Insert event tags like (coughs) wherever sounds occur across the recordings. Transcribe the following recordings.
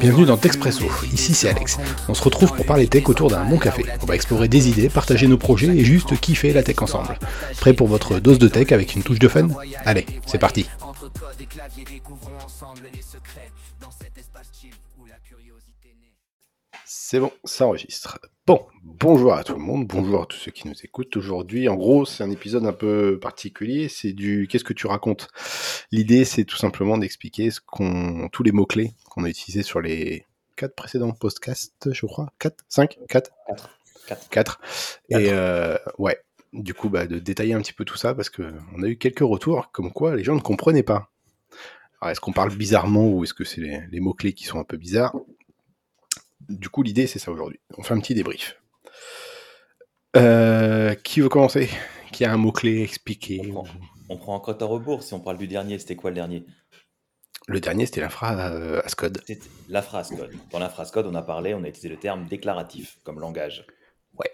Bienvenue dans Texpresso, ici c'est Alex. On se retrouve pour parler tech autour d'un bon café. On va explorer des idées, partager nos projets et juste kiffer la tech ensemble. Prêt pour votre dose de tech avec une touche de fun? Allez, c'est parti C'est bon, ça enregistre. Bon, bonjour à tout le monde, bonjour à tous ceux qui nous écoutent. Aujourd'hui, en gros, c'est un épisode un peu particulier, c'est du qu'est-ce que tu racontes? L'idée, c'est tout simplement d'expliquer ce qu'on tous les mots-clés qu'on a utilisés sur les quatre précédents podcasts, je crois. 4 5 4 4 4 Et euh, ouais, du coup, bah, de détailler un petit peu tout ça parce que on a eu quelques retours comme quoi les gens ne comprenaient pas. Alors, est-ce qu'on parle bizarrement ou est-ce que c'est les, les mots-clés qui sont un peu bizarres? Du coup, l'idée, c'est ça aujourd'hui. On fait un petit débrief. Euh, qui veut commencer? Qui a un mot-clé expliqué on prend, on prend encore à rebours si on parle du dernier. C'était quoi le dernier? Le dernier, c'était l'infra euh, Ascode. La phrase code. Dans la phrase code, on a parlé, on a utilisé le terme déclaratif comme langage. Ouais.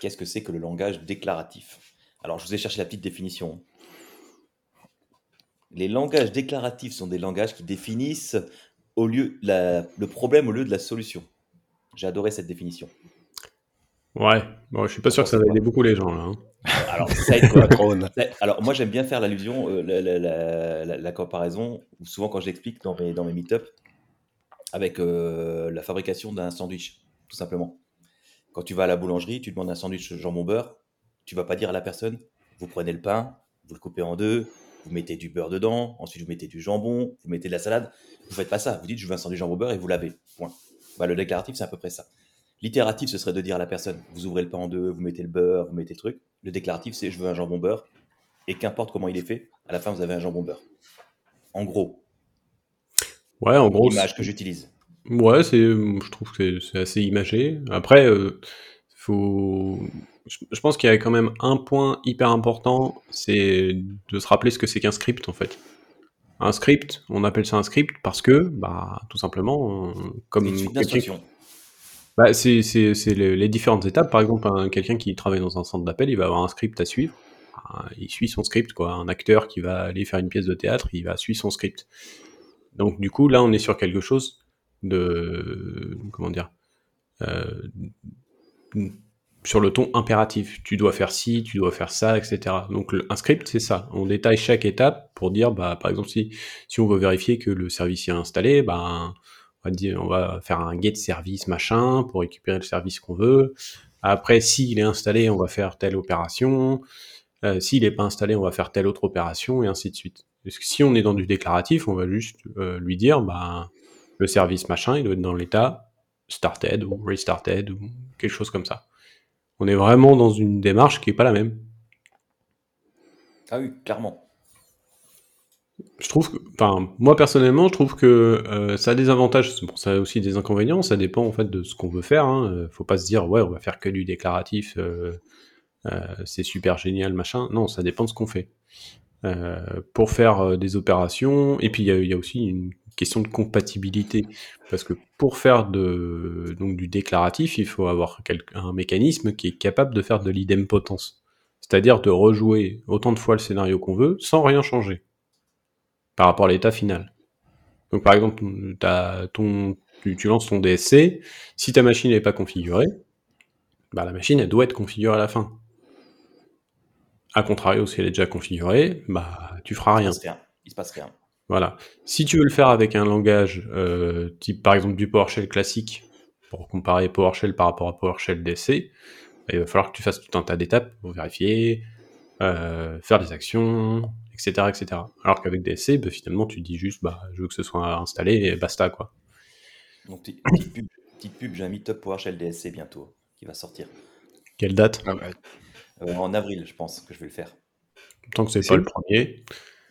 Qu'est-ce que c'est que le langage déclaratif? Alors, je vous ai cherché la petite définition. Les langages déclaratifs sont des langages qui définissent au lieu la, le problème au lieu de la solution. J'ai adoré cette définition. Ouais, bon, je suis pas sûr que ça va aider beaucoup les gens là. hein. Alors, ça aide quoi? Ça- Alors, moi, j'aime bien faire l'allusion, euh, la, la- la- comparaison, ou souvent quand je l'explique dans mes, dans mes meet-up, avec euh, la fabrication d'un sandwich, tout simplement. Quand tu vas à la boulangerie, tu demandes un sandwich jambon beurre, tu vas pas dire à la personne, vous prenez le pain, vous le coupez en deux, vous mettez du beurre dedans, ensuite vous mettez du jambon, vous mettez de la salade. Vous faites pas ça. Vous dites, je veux un sandwich jambon beurre et vous lavez. Point. Bah, le déclaratif, c'est à peu près ça. L'itératif, ce serait de dire à la personne, vous ouvrez le pain en deux, vous mettez le beurre, vous mettez le truc. Le déclaratif, c'est je veux un jambon beurre. Et qu'importe comment il est fait, à la fin, vous avez un jambon beurre. En gros, Ouais, en gros, l'image que j'utilise. ouais, c'est, je trouve que c'est assez imagé. Après, euh, faut, je, pense qu'il y a quand même un point hyper important, c'est de se rappeler ce que c'est qu'un script en fait. Un script, on appelle ça un script parce que, bah, tout simplement, euh, comme Une suite quelqu'un d'instructions. Bah, c'est c'est- c'est les, les différentes étapes. Par exemple, un- quelqu'un qui travaille dans un centre d'appel, il va avoir un script à suivre. Ah, Il suit son script, quoi. Un acteur qui va aller faire une pièce de théâtre, il va suivre son script. Donc, du coup, là, on est sur quelque chose de. Comment dire euh, Sur le ton impératif. Tu dois faire ci, tu dois faire ça, etc. Donc, un script, c'est ça. On détaille chaque étape pour dire, bah, par exemple, si, on veut vérifier que le service est installé, ben on va faire un get service machin pour récupérer le service qu'on veut. Après, s'il est installé, on va faire telle opération. Euh, s'il n'est pas installé, on va faire telle autre opération et ainsi de suite. Si on est dans du déclaratif, on va juste euh, lui dire, bah, le service machin, il doit être dans l'état started ou restarted ou quelque chose comme ça. On est vraiment dans une démarche qui est pas la même. Ah oui, clairement. Je trouve que, enfin, moi personnellement, je trouve que euh, ça a des avantages, bon, ça a aussi des inconvénients, ça dépend en fait de ce qu'on veut faire. Hein. Euh, Faut pas se dire, ouais, on va faire que du déclaratif, euh, euh, c'est super génial, machin. Non, ça dépend de ce qu'on fait. Pour faire des opérations, et puis il y a, il y a aussi une question de compatibilité, parce que pour faire donc, du déclaratif, il faut avoir un mécanisme qui est capable de faire de l'idempotence, c'est-à-dire de rejouer autant de fois le scénario qu'on veut sans rien changer par rapport à l'état final. Donc par exemple, tu, lances ton DSC, si ta machine n'est pas configurée, bah, la machine doit être configurée à la fin. A contrario, si elle est déjà configurée, bah tu feras Il rien. se passe rien. Il se passe rien. Voilà. Si tu veux le faire avec un langage euh, type par exemple du PowerShell classique, pour comparer PowerShell par rapport à PowerShell DC, bah, il va falloir que tu fasses tout un tas d'étapes pour vérifier, euh, faire des actions, etc. etc. Alors qu'avec DSC, bah, finalement tu dis juste bah, je veux que ce soit installé et basta quoi. Donc, petite pub, petite pub j'ai un meet-up PowerShell DSC bientôt qui va sortir. Quelle date? Ah ouais. Euh, en avril, je pense que je vais le faire. Tant que c'est pas le premier.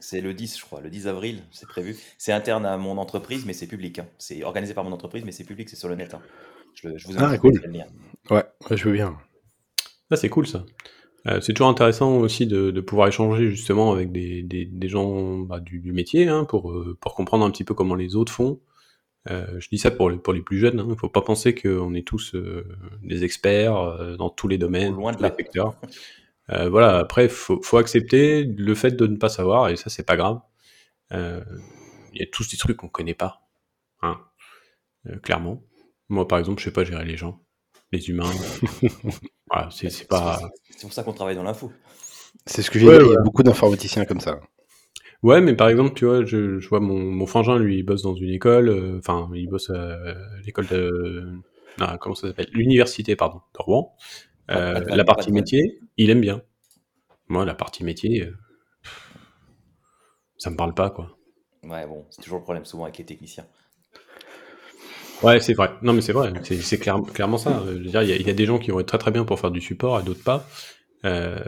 C'est le 10, je crois, le 10 avril, c'est prévu. C'est interne à mon entreprise, mais c'est public. hein. C'est organisé par mon entreprise, mais c'est public, c'est sur le net. hein. Je, le- je vous Ah, invite à cool. le lien. Ouais, ouais, je veux bien. Ah, c'est cool ça. Euh, c'est toujours intéressant aussi de, de pouvoir échanger justement avec des, des, des gens bah, du, du métier hein, pour, euh, pour comprendre un petit peu comment les autres font. Euh, je dis ça pour les, pour les plus jeunes. Il ne faut pas penser qu'on est tous euh, des experts euh, dans tous les domaines, Loin de tous les là. secteurs. (laughs) Euh, voilà, après, faut, faut accepter le fait de ne pas savoir, et ça, c'est pas grave. Euh, Il y a tous des trucs qu'on connaît pas. Hein. Euh, clairement. Moi, par exemple, je sais pas gérer les gens, les humains. (laughs) voilà, c'est pas. C'est pour ça qu'on travaille dans l'info. C'est ce que j'ai dit. Il y a beaucoup d'informaticiens comme ça. Ouais, mais par exemple, tu vois, je, je vois mon, mon frangin, lui, il bosse dans une école. euh, Enfin, il bosse à l'école de. ah, comment ça s'appelle? L'université, pardon, de Rouen. Euh, la partie métier, il aime bien. Moi, la partie métier, euh, ça me parle pas, quoi. Ouais, bon, c'est toujours le problème souvent avec les techniciens. Ouais, c'est vrai. Non, mais c'est vrai. C'est c'est clair- clairement ça. Euh, Je veux dire, il y, a- il y a des gens qui vont être très très bien pour faire du support et d'autres pas. Euh,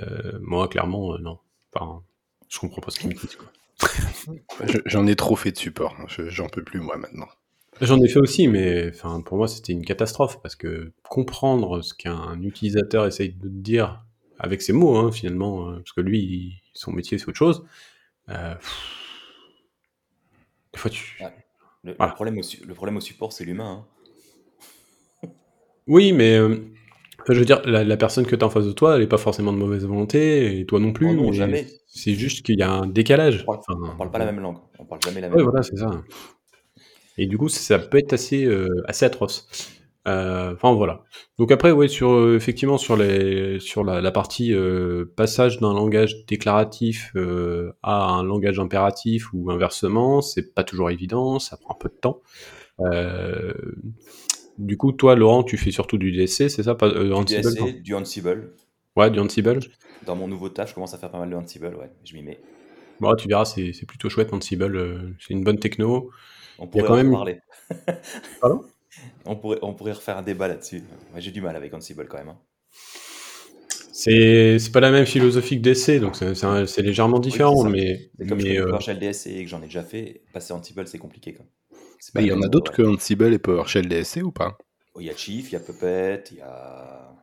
moi, clairement, euh, non. Enfin, je comprends pas ce qu'ils me disent, quoi. (laughs) J'en ai trop fait de support. hein. Je- J'en peux plus, moi, maintenant. J'en ai fait aussi, mais enfin, pour moi, c'était une catastrophe parce que comprendre ce qu'un utilisateur essaye de dire avec ses mots, hein, finalement, euh, parce que lui, son métier, c'est autre chose. euh, des fois, tu. Le, problème, au, su- le problème au support, c'est l'humain. hein. Oui, mais euh, je veux dire, la, la personne que tu as en face de toi, elle n'est pas forcément de mauvaise volonté, et toi non plus. Oh non, mais jamais. C'est juste qu'il y a un décalage. On parle, Enfin, on parle pas la même langue. On parle jamais la même langue. voilà, c'est ça. Et du coup, ça peut être assez, euh, assez atroce. Euh, Enfin, voilà. Donc après, ouais, sur, euh, effectivement, sur, les, sur la, la partie euh, passage d'un langage déclaratif euh, à un langage impératif ou inversement, c'est pas toujours évident, ça prend un peu de temps. Euh, du coup, toi, Laurent, tu fais surtout du DSC, c'est ça? Pas, euh, Du Ansible, DSC, du Ansible. Ouais, du Ansible. Dans mon nouveau taf, je commence à faire pas mal de Ansible, ouais. Je m'y mets. Bon, tu verras, c'est c'est plutôt chouette, Ansible. euh, c'est une bonne techno. On pourrait quand en même- parler. (laughs) Pardon? On pourrait, on pourrait refaire un débat là-dessus. J'ai du mal avec Ansible quand même. hein. C'est c'est pas la même philosophie que DC, donc c'est- c'est un- c'est légèrement différent, ça. mais, Et comme je mais connais euh, PowerShell DSC et que j'en ai déjà fait, passer Ansible, c'est compliqué. Quoi. Il y en a d'autres que Ansible et PowerShell DSC ou pas? Oh, Il y a Chief, il y a Puppet, il y a.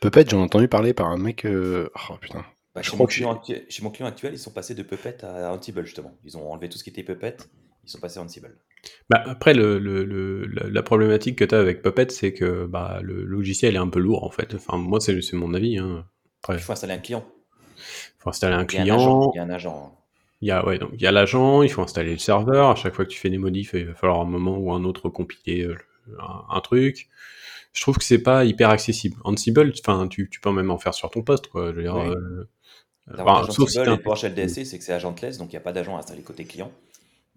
Puppet, j'en ai entendu parler par un mec. euh, Oh putain. Bah, Je chez, crois mon que client actu- chez mon client actuel, ils sont passés de Puppet à Ansible justement. Ils ont enlevé tout ce qui était Puppet, ils sont passés à Ansible. Bah, après, le, le- le- la, la problématique que tu as avec Puppet, c'est que bah, le logiciel est un peu lourd en fait. Enfin, moi, c'est c'est mon avis. Hein. Après, Il faut installer un client. faut installer un Il y a un agent. client, Il y a un agent. il y a, ouais, donc, il y a l'agent, il faut installer le serveur. À chaque fois que tu fais des modifs, il va falloir un moment ou un autre compiler euh, un, un truc. Je trouve que c'est pas hyper accessible. Ansible, enfin, tu, tu peux même en faire sur ton poste, quoi. Je veux dire, Oui. euh, L'avantage enfin, sauf si d'Ansible t'as un et de PowerShell DSC, c'est que c'est agentless, donc il n'y a pas d'agent à installer côté client.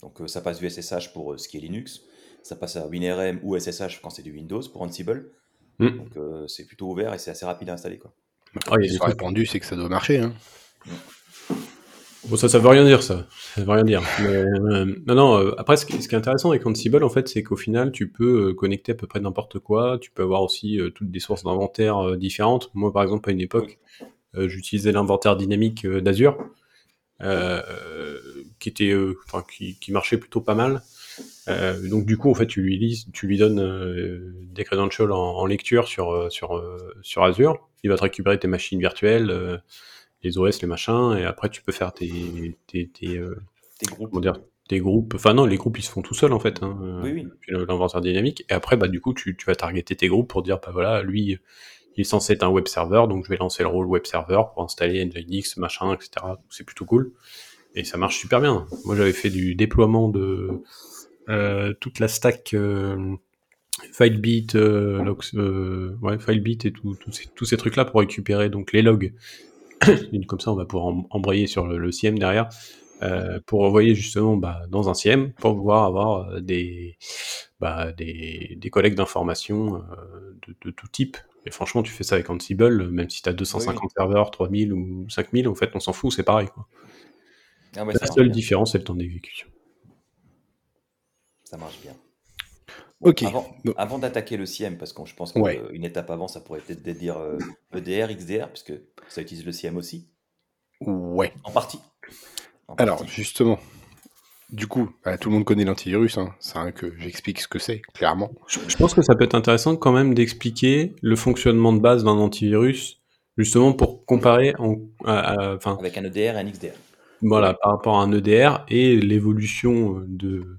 Donc euh, ça passe du SSH pour euh, ce qui est Linux, ça passe à WinRM ou SSH quand c'est du Windows pour Ansible. Hmm. Donc euh, c'est plutôt ouvert et c'est assez rapide à installer. Quoi. Ah, il y a Ils des sont trucs- répandus, c'est que ça doit marcher. Hein. Bon, ça, ça veut rien dire, ça. Ça veut rien dire. Mais, euh, non, non, euh, après, ce qui, ce qui est intéressant avec Ansible, en fait, c'est qu'au final, tu peux euh, connecter à peu près n'importe quoi. Tu peux avoir aussi euh, toutes des sources d'inventaire euh, différentes. Moi, par exemple, à une époque, euh, j'utilisais l'inventaire dynamique euh, d'Azure, qui était, euh, enfin, qui, qui marchait plutôt pas mal. Euh, donc, du coup, en fait, tu lui, lis, tu lui donnes euh, des credentials en, en lecture sur, euh, sur, euh, sur Azure. Il va te récupérer tes machines virtuelles, euh, les OS, les machins, et après, tu peux faire tes, tes, tes, euh, Tes groupes. dire, des groupes. Enfin non, les groupes ils se font tout seuls en fait. Hein, euh, Oui, oui. l'inventaire dynamique. Et après, bah du coup, tu, tu vas targeter tes groupes pour dire, bah voilà, lui, il est censé être un web server, donc je vais lancer le rôle web server pour installer Nginx, machin, etc. C'est plutôt cool. Et ça marche super bien. Moi, j'avais fait du déploiement de euh, toute la stack euh, FileBeat, euh, euh, et tous ces trucs-là pour récupérer donc les logs. (coughs) Comme ça, on va pouvoir em- embrayer sur le, le derrière euh, pour envoyer justement bah, dans un CM pour pouvoir avoir euh, des, bah, des, des collègues d'informations euh, de, de tout type. Et franchement, tu fais ça avec Ansible, même si tu as 250 serveurs, 3000 ou 5000, en fait, on s'en fout, c'est pareil. Quoi. Ah La seule bien. différence, c'est le temps d'exécution. Ça marche bien. Ok. Avant, d'attaquer le CIEM, parce que je pense qu'une Ouais. étape avant, ça pourrait peut-être dire euh, EDR, XDR, puisque ça utilise le CIEM aussi, Ouais. en partie. Alors, partie. justement, du coup, bah, tout le monde connaît l'antivirus. Hein. C'est un que j'explique ce que c'est, clairement. Je, je pense que ça peut être intéressant quand même d'expliquer le fonctionnement de base d'un antivirus, justement pour comparer en, à- à- enfin, avec un EDR et un XDR. voilà, par rapport à un EDR et l'évolution de,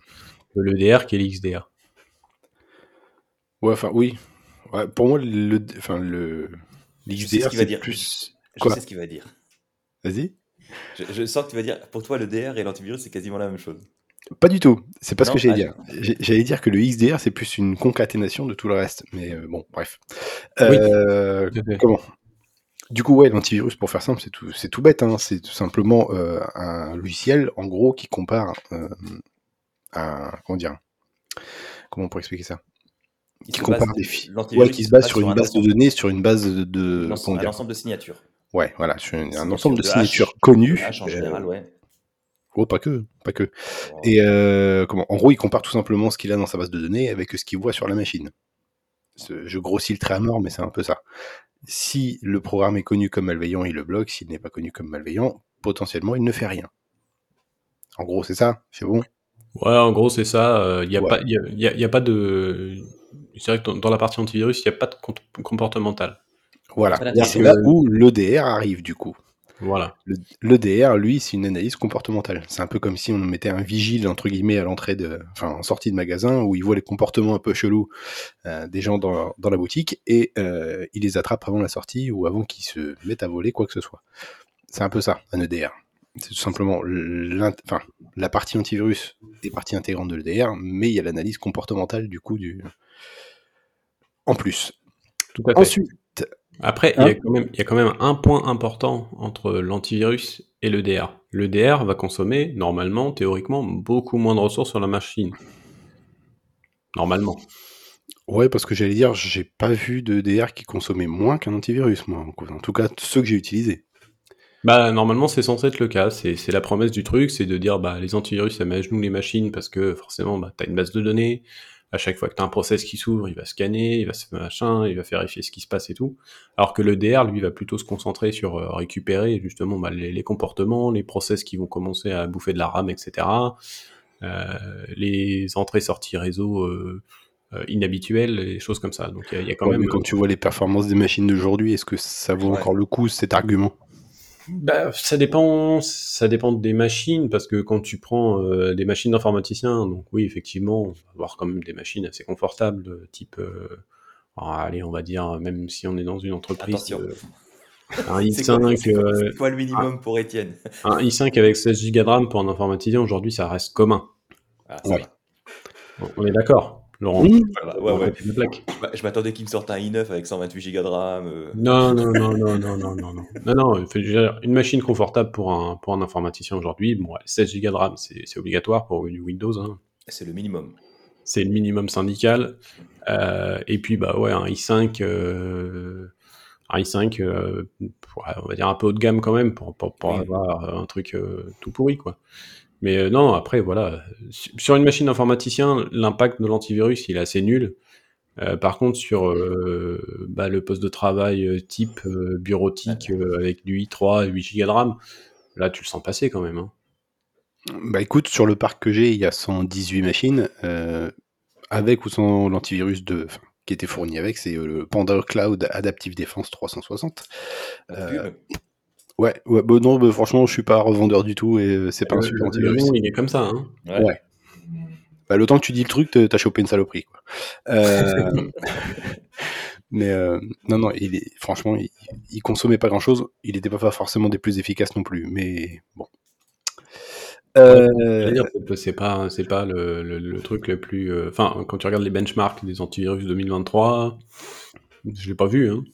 de l'EDR qui est l'XDR. Ouais, enfin, oui. Ouais, pour moi, le, enfin, le, ce l'XDR, qu'il va c'est dire. plus. Je Quoi? sais ce qu'il va dire. Vas-y. Je, je sens que tu vas dire, pour toi, l'EDR et l'antivirus, c'est quasiment la même chose. Pas du tout. C'est pas ce que j'allais dire. J'allais dire que le XDR, c'est plus une concaténation de tout le reste. Mais euh, bon, bref. Euh, comment? Du coup, ouais, l'antivirus, pour faire simple, c'est tout, c'est tout bête. Hein. C'est tout simplement euh, un logiciel, en gros, qui compare un. Comment dire Comment on pourrait expliquer ça? Qui compare des filles. Ouais, qui se base sur, une base de données, sur une base de. un ensemble de signatures. Ouais, voilà, sur un ensemble de signatures connues. en général, ouais. Oh, pas que, pas que. Et euh, comment En gros, il compare tout simplement ce qu'il a dans sa base de données avec ce qu'il voit sur la machine. Je grossis le trait à mort, mais c'est un peu ça. Si le programme est connu comme malveillant, il le bloque. S'il n'est pas connu comme malveillant, potentiellement, il ne fait rien. En gros, c'est ça C'est bon? Ouais, en gros, c'est ça. Il n'y a, pas, a, pas de. C'est vrai que dans, la partie antivirus, il n'y a pas de comportemental. Voilà. C'est là où l'EDR arrive, du coup. Voilà. Le, DR, lui, c'est une analyse comportementale. C'est un peu comme si on mettait un vigile, entre guillemets, à l'entrée de, enfin, en sortie de magasin, où il voit les comportements un peu chelous euh, des gens dans, la boutique, et euh, il les attrape avant la sortie ou avant qu'ils se mettent à voler quoi que ce soit. C'est un peu ça, un EDR. C'est tout simplement enfin, la partie antivirus est partie intégrante de l'EDR, mais il y a l'analyse comportementale du coup du... en plus. Tout à fait. Ensuite, après, il, y a hein quand même, il y a quand même un point important entre l'antivirus et le DR. Le DR va consommer, normalement, théoriquement, beaucoup moins de ressources sur la machine. Normalement. Ouais, parce que j'allais dire, j'ai pas vu de DR qui consommait moins qu'un antivirus, moi. En tout cas, ceux que j'ai utilisés. Bah, normalement, c'est censé être le cas. C'est la promesse du truc, c'est de dire, bah, les antivirus, ça met à genoux les machines parce que forcément, bah, t'as une base de données, à chaque fois que tu as un process qui s'ouvre, il va scanner, il va se machin, il va vérifier ce qui se passe et tout. Alors que le DR, lui, va plutôt se concentrer sur euh, récupérer justement bah, les, comportements, les process qui vont commencer à bouffer de la RAM, etc. Euh, les entrées-sorties réseau euh, inhabituelles, les choses comme ça. Donc il y, a quand même. quand tu vois les performances des machines d'aujourd'hui, est-ce que ça vaut encore le coup cet argument? Bah, ça dépend, ça dépend des machines, parce que quand tu prends euh, des machines d'informaticiens, donc oui, effectivement, on va avoir quand même des machines assez confortables, type, euh, allez, on va dire, même si on est dans une entreprise, euh, un (laughs) i5. C'est quoi, le minimum pour Étienne? Un i5 avec 16 Go de RAM pour un informaticien, aujourd'hui, ça reste commun. Ah, on est d'accord. Laurent. Je m'attendais qu'il me sorte un i9 avec 128 Go de RAM. Euh. (laughs) Non, non, non, non, non, non, non, non. Non, non, une machine confortable pour un, pour un informaticien aujourd'hui. Bon, 16 Go de RAM, c'est obligatoire pour du Windows. Hein. C'est le minimum. C'est le minimum syndical. Euh, et puis, bah ouais, un i5, euh, un i5, on va dire un peu haut de gamme quand même pour, pour, pour avoir un truc tout pourri, quoi. Mais euh, non, après, voilà. Sur une machine d'informaticien, l'impact de l'antivirus, il est assez nul. Euh, par contre, sur euh, bah, le poste de travail type bureautique avec du i3 et 8 Go de RAM, là, tu le sens passer quand même. Hein. Bah écoute, sur le parc que j'ai, il y a 118 machines, avec ou sans l'antivirus de, qui était fourni avec, c'est le Panda Cloud Adaptive Defense 360. Ouais, ouais bah non, bah, franchement, je suis pas revendeur du tout et euh, c'est pas un super antivirus. il est comme ça, hein. Ouais. Bah, le temps que tu dis le truc, t'as chopé une saloperie, quoi. Euh, (laughs) mais euh, non, non, il est, franchement, il, consommait pas grand chose. Il était pas forcément des plus efficaces non plus, mais bon. c'est pas, c'est pas le, le, truc le plus. Enfin, quand tu regardes les benchmarks des antivirus 2023, je l'ai pas vu. Hein.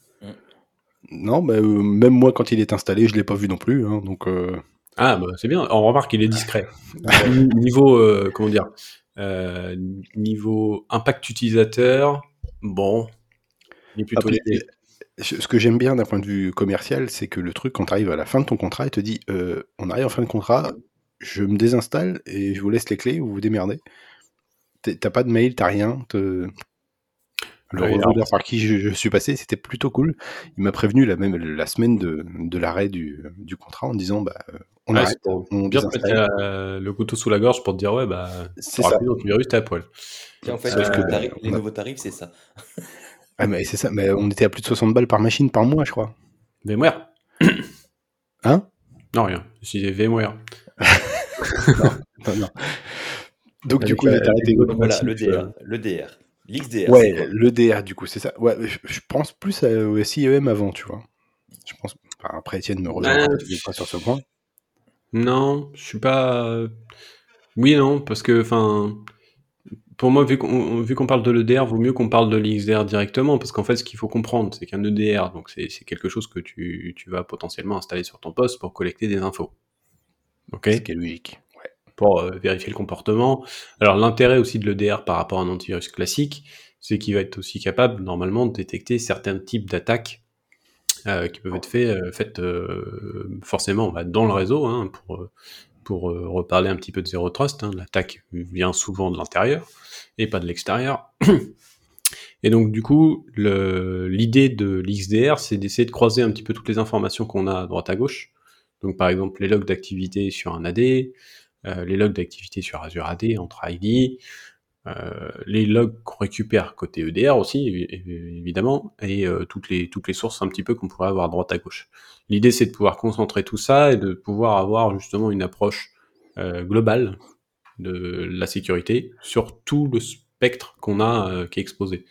Non, mais euh, même moi, quand il est installé, je l'ai pas vu non plus. Hein, donc, euh. Ah, bah, c'est bien. On remarque qu'il est discret. (laughs) niveau, euh, comment dire, niveau impact utilisateur, bon, il est plutôt Ce que j'aime bien d'un point de vue commercial, c'est que le truc, quand tu arrives à la fin de ton contrat, il te dit on arrive en fin de contrat, je me désinstalle et je vous laisse les clés, vous vous démerdez. T'as pas de mail, t'as rien. Le revendeur par qui je, suis passé, c'était plutôt cool. Il m'a prévenu la même la semaine de, de l'arrêt du, du, contrat en disant bah on arrête, on bien le couteau sous la gorge pour te dire ouais bah c'est ça. Plus virus t'es à poil. en fait, euh, les nouveaux tarifs c'est ça. ah mais c'est ça, mais on était à plus de 60 balles par machine par mois, je crois. VMware. (coughs) Hein? Non rien. Je disais VMware. (laughs) non, non, non. Donc du coup, j'ai arrêté. Voilà, le DR, le DR. L'XDR. Ouais, le DR, du coup, c'est ça. Ouais, je, pense plus au SIEM avant, tu vois. Je pense. après, Étienne me rejoint pas sur ce point. Non, je suis pas. Oui, non, parce que, enfin, pour moi, vu qu'on vu qu'on parle de l'EDR, vaut mieux qu'on parle de l'XDR directement, parce qu'en fait, ce qu'il faut comprendre, c'est qu'un EDR, donc c'est quelque chose que tu, tu, vas potentiellement installer sur ton poste pour collecter des infos. Ok? Ce qui est logique? Pour euh, vérifier le comportement. Alors l'intérêt aussi de l'EDR par rapport à un antivirus classique, c'est qu'il va être aussi capable normalement de détecter certains types d'attaques euh, qui peuvent être faits, euh, faites forcément bah, dans le réseau, hein, pour, pour reparler un petit peu de Zero Trust. Hein, L'attaque vient souvent de l'intérieur et pas de l'extérieur. (clears throat) Et donc du coup, l'idée de l'XDR, c'est d'essayer de croiser un petit peu toutes les informations qu'on a à droite à gauche. Donc par exemple les logs d'activité sur un AD, les logs d'activité sur Azure AD entre ID, euh, les logs qu'on récupère côté EDR aussi, évidemment, et euh, toutes, les, toutes les sources un petit peu qu'on pourrait avoir droite à gauche. L'idée, c'est de pouvoir concentrer tout ça et de pouvoir avoir justement une approche euh, globale de la sécurité sur tout le spectre qu'on a qui est exposé.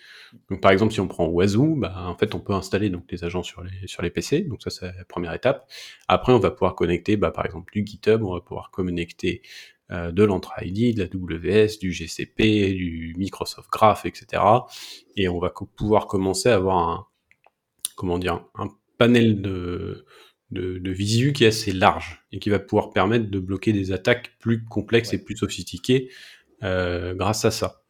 Donc, par exemple, si on prend Wazoo, bah, en fait, on peut installer donc les agents sur les sur les PC. Donc ça, c'est la première étape. Après, on va pouvoir connecter, bah, par exemple, du GitHub. On va pouvoir connecter euh, de l'Entra ID, de la WS, du GCP, du Microsoft Graph, etc. Et on va pouvoir commencer à avoir un, comment dire, un panel de, de, visu qui est assez large et qui va pouvoir permettre de bloquer des attaques plus complexes et plus sophistiquées euh, grâce à ça.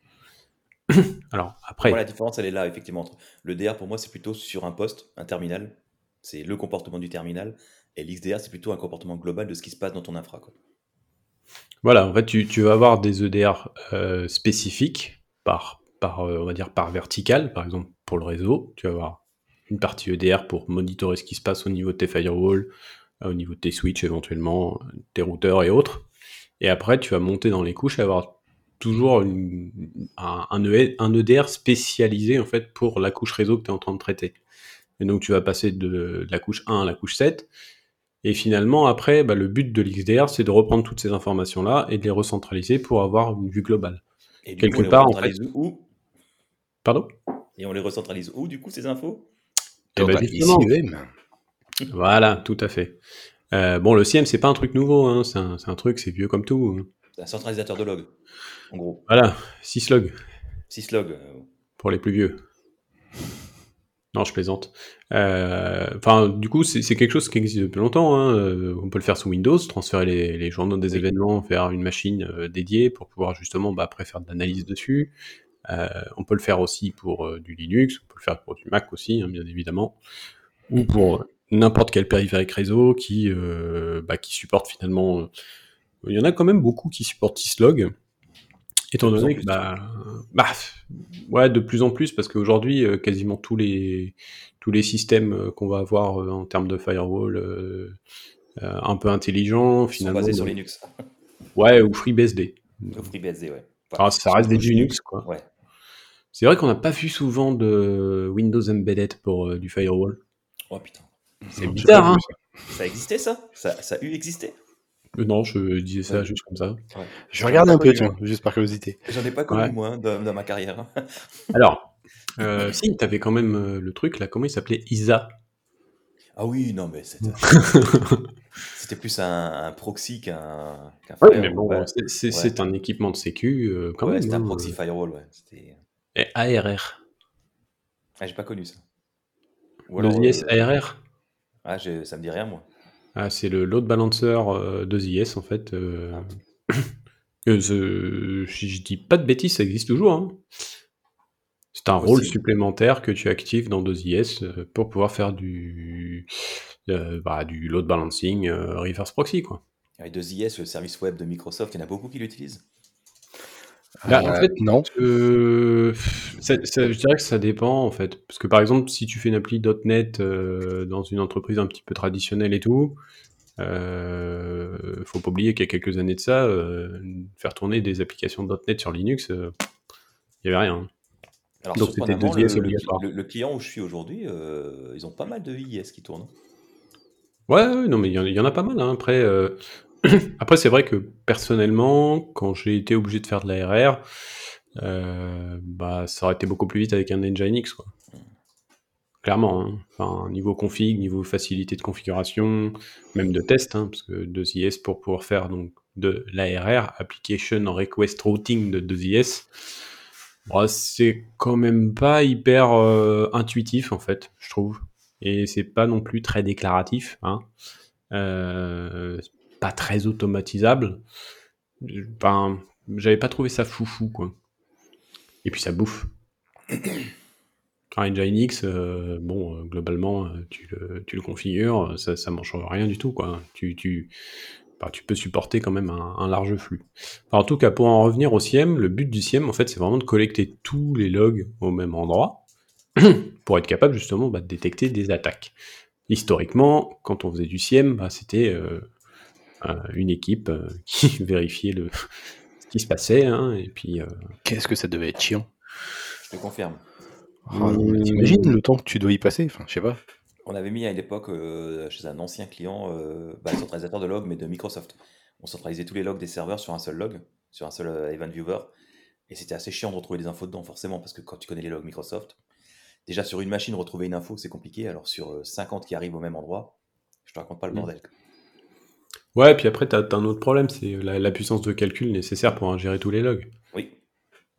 (coughs) Alors après, la différence elle est là effectivement entre le DR pour moi c'est plutôt sur un poste, un terminal, c'est le comportement du terminal, et l'XDR c'est plutôt un comportement global de ce qui se passe dans ton infra. Quoi. Voilà, en fait, tu, vas avoir des EDR euh, spécifiques par, par euh, on va dire, par vertical. Par exemple, pour le réseau, tu vas avoir une partie EDR pour monitorer ce qui se passe au niveau de tes firewalls, euh, au niveau de tes switches éventuellement, tes routeurs et autres. Et après, tu vas monter dans les couches et avoir toujours un, un, EDR e spécialisé en fait pour la couche réseau que tu es en train de traiter. Et donc tu vas passer de, de la couche 1 à la couche 7, et finalement, après, bah, le but de l'XDR, c'est de reprendre toutes ces informations-là et de les recentraliser pour avoir une vue globale. Et Quelque part, en fait... où? Pardon? Et on les recentralise où, du coup, ces infos? Eh ben, Voilà, tout à fait. Euh, bon, le CIEM, c'est pas un truc nouveau, hein. c'est un, truc, c'est vieux comme tout. Hein. Un centralisateur de logs, en gros. Voilà, 6 logs. 6 logs. Euh, pour les plus vieux. Non, je plaisante. Euh, du coup, c'est quelque chose qui existe depuis longtemps. Hein. Euh, on peut le faire sous Windows, transférer les, journaux des événements vers une machine dédiée pour pouvoir justement bah, après faire de l'analyse dessus. on peut le faire aussi pour du Linux, on peut le faire pour du Mac aussi, hein, bien évidemment, ou pour n'importe quel périphérique réseau qui, bah, qui supporte finalement. Il y en a quand même beaucoup qui supportent Syslog. Étant donné que, bah, bah, ouais, de plus en plus, parce qu'aujourd'hui, euh, quasiment tous les, tous les systèmes euh, qu'on va avoir euh, en termes de firewall un peu intelligents, finalement. Sont basés sur Linux. Ouais, ou FreeBSD. Ou FreeBSD, ouais. Ah, ça reste des Linux, quoi. Ouais. C'est vrai qu'on n'a pas vu souvent de Windows Embedded pour du firewall. Oh putain. C'est bizarre, hein Ça existait, ça, ça Ça a eu existé? Non, je disais ça juste comme ça. Je regarde un peu, tiens, juste par curiosité. J'en ai pas connu, moi, dans, ma carrière. (laughs) Alors, euh, si, tu avais quand même euh, le truc, là, comment il s'appelait? ISA Ah oui, non, mais c'était (laughs) plus un, proxy qu'un mais bon, c'est un équipement de sécu, quand même. C'était un hein. proxy firewall, ouais. Et ARR. Ah, j'ai pas connu ça. Ou alors, IS ARR Ah, ça me dit rien, moi. Ah, c'est le load balancer euh, de en fait. Euh, (coughs) euh, si je dis pas de bêtises, ça existe toujours. Hein. C'est un rôle supplémentaire que tu actives dans 2IS pour pouvoir faire du, bah, du load balancing reverse proxy. Quoi. Avec 2IS, le service web de Microsoft, il y en a beaucoup qui l'utilisent. En fait, non. je dirais que ça dépend en fait, parce que par exemple, si tu fais une appli .NET dans une entreprise un petit peu traditionnelle et tout, euh, faut pas oublier qu'il y a quelques années de ça, faire tourner des applications .NET sur Linux, il y avait rien. Alors, Donc c'était le, le, client où je suis aujourd'hui, ils ont pas mal de IS qui tournent. Ouais, non mais il y, en a pas mal. Hein. Après, (clears throat) Après, c'est vrai que personnellement, quand j'ai été obligé de faire de l'ARR, euh, bah, ça aurait été beaucoup plus vite avec un Nginx. Clairement, hein. niveau config, niveau facilité de configuration, même de test, hein, parce que 2IS pour pouvoir faire donc de l'ARR, Application Request Routing de 2IS. c'est quand même pas hyper euh, intuitif en fait, je trouve. Et c'est pas non plus très déclaratif. Hein. Euh, pas très automatisable. Ben, j'avais pas trouvé ça foufou, quoi. Et puis ça bouffe. (coughs) Un Nginx, euh, bon, euh, globalement, euh, tu le, tu le configures, ça, ça mange rien du tout, quoi. Tu, tu, bah, tu peux supporter quand même un, large flux. en tout cas, pour en revenir au SIEM, le but du SIEM, en fait, c'est vraiment de collecter tous les logs au même endroit (coughs) pour être capable justement bah, de détecter des attaques. Historiquement, quand on faisait du SIEM, bah, c'était une équipe (laughs) qui vérifiait le, ce qui se passait, hein, et puis. Qu'est-ce que ça devait être chiant Je te confirme. Oh, T'imagines le temps que tu dois y passer Enfin, je sais pas. On avait mis à l'époque euh, chez un ancien client euh, bah, le centralisateur de log, mais de Microsoft. On centralisait tous les logs des serveurs sur un seul log, sur un seul euh, event viewer. Et c'était assez chiant de retrouver des infos dedans, forcément, parce que quand tu connais les logs Microsoft, déjà sur une machine, retrouver une info, c'est compliqué. Alors sur 50 qui arrivent au même endroit, je te raconte pas le mm. bordel. Ouais, puis après, tu as, un autre problème, c'est la, la, puissance de calcul nécessaire pour ingérer tous les logs. Oui.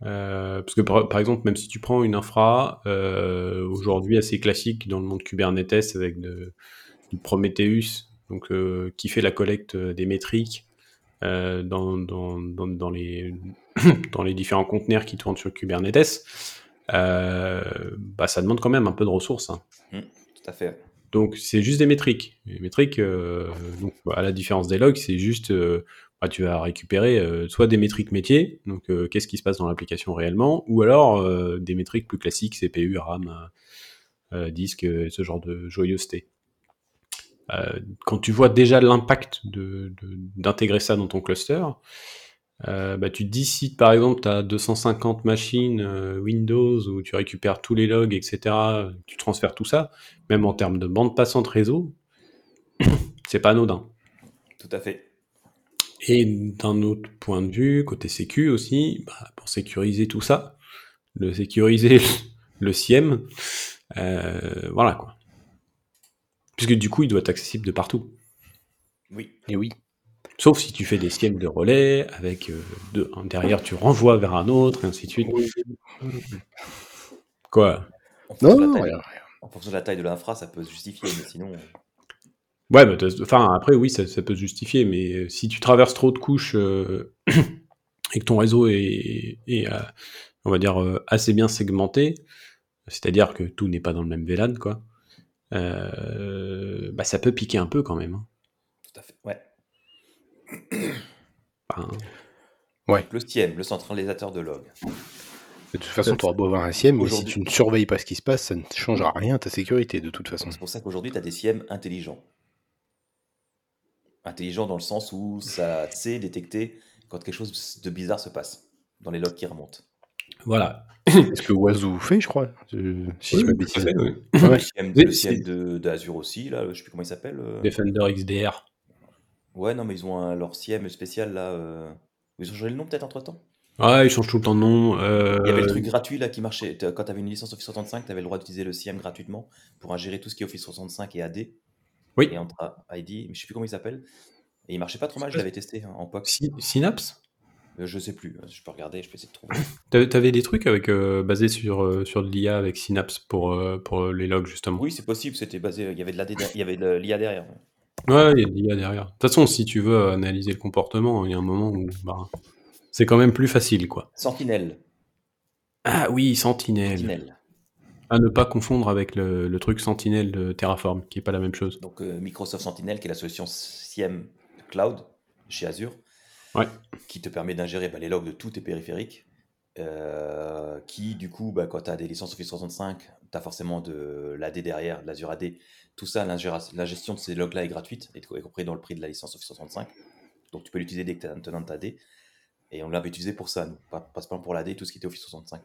Euh, parce que par, exemple, même si tu prends une infra euh, aujourd'hui assez classique dans le monde Kubernetes avec de, du Prometheus, donc euh, qui fait la collecte des métriques dans, dans, dans, les, (coughs) dans les différents conteneurs qui tournent sur Kubernetes, bah, ça demande quand même un peu de ressources. Hein. Mmh, tout à fait. Donc c'est juste des métriques. Les métriques, donc, à la différence des logs, c'est juste bah, tu vas récupérer euh, soit des métriques métiers, donc euh, qu'est-ce qui se passe dans l'application réellement, ou alors euh, des métriques plus classiques, CPU, RAM, disque, ce genre de joyeuseté. quand tu vois déjà l'impact d'intégrer ça dans ton cluster, bah, tu te dis si par exemple tu as 250 machines Windows où tu récupères tous les logs, etc., tu transfères tout ça, même en termes de bande passante réseau, (coughs) c'est pas anodin. Tout à fait. Et d'un autre point de vue, côté sécu aussi, bah, pour sécuriser tout ça, le sécuriser le SIEM, euh, voilà quoi. Puisque du coup, il doit être accessible de partout. Oui. Et oui. Sauf si tu fais des SIEM de relais, avec euh, deux, derrière tu renvoies vers un autre, et ainsi de suite. Quoi? Non, En fonction de la taille de l'infra, ça peut se justifier, mais sinon. Ouais, bah, enfin, après, oui, ça, peut se justifier, mais euh, si tu traverses trop de couches euh, (clears throat) et que ton réseau est, euh, on va dire, assez bien segmenté, c'est-à-dire que tout n'est pas dans le même VLAN, quoi, bah, ça peut piquer un peu quand même. Hein. Tout à fait, ouais. Ouais. Le SIEM, le centralisateur de log. De toute façon, tu auras beau avoir un SIEM, mais si tu ne surveilles pas ce qui se passe, ça ne changera rien à ta sécurité, de toute façon. C'est pour ça qu'aujourd'hui, tu as des SIEM intelligents. Intelligent dans le sens où ça sait détecter quand quelque chose de bizarre se passe dans les logs qui remontent. Voilà. C'est ce que Wazoo fait, je crois. Si je me Le de, d'Azure aussi, là, je sais plus comment il s'appelle. Euh. Defender XDR. Ouais, non, mais ils ont un, leur CM spécial là. Euh. Ils ont changé le nom peut-être entre temps Ouais, ils changent tout le temps de nom. Euh. Il y avait le truc gratuit là qui marchait. Quand tu avais une licence Office 65, tu avais le droit d'utiliser le CM gratuitement pour ingérer tout ce qui est Office 65 et AD. Oui. Et entre ID, mais je sais plus comment il s'appelle. Et il marchait pas trop mal, je l'avais testé hein, en POC. Synapse? Euh, Je sais plus, je peux regarder, je peux essayer de trouver. (coughs) T'avais des trucs avec euh, basés sur, euh, sur de l'IA avec Synapse pour, pour les logs justement? Oui, c'est possible, c'était basé, il y avait de l'IA derrière. Ouais, il y a de l'IA derrière. De toute façon, si tu veux analyser le comportement, il y a un moment où bah, c'est quand même plus facile quoi. Sentinel. Ah oui, Sentinel. Sentinel. À ne pas confondre avec le, truc Sentinel de Terraform, qui n'est pas la même chose. Donc euh, Microsoft Sentinel, qui est la solution SIEM Cloud chez Azure, qui te permet d'ingérer bah, les logs de tous tes périphériques. Euh, qui, du coup, bah, quand tu as des licences Office 65, tu as forcément de l'AD derrière, de l'Azure AD. Tout ça, la gestion de ces logs-là est gratuite, y compris dans le prix de la licence Office 65. Donc tu peux l'utiliser dès que tu as un tenant AD. Et on l'avait utilisé pour ça, nous, pas, pas pour l'AD, tout ce qui était Office 65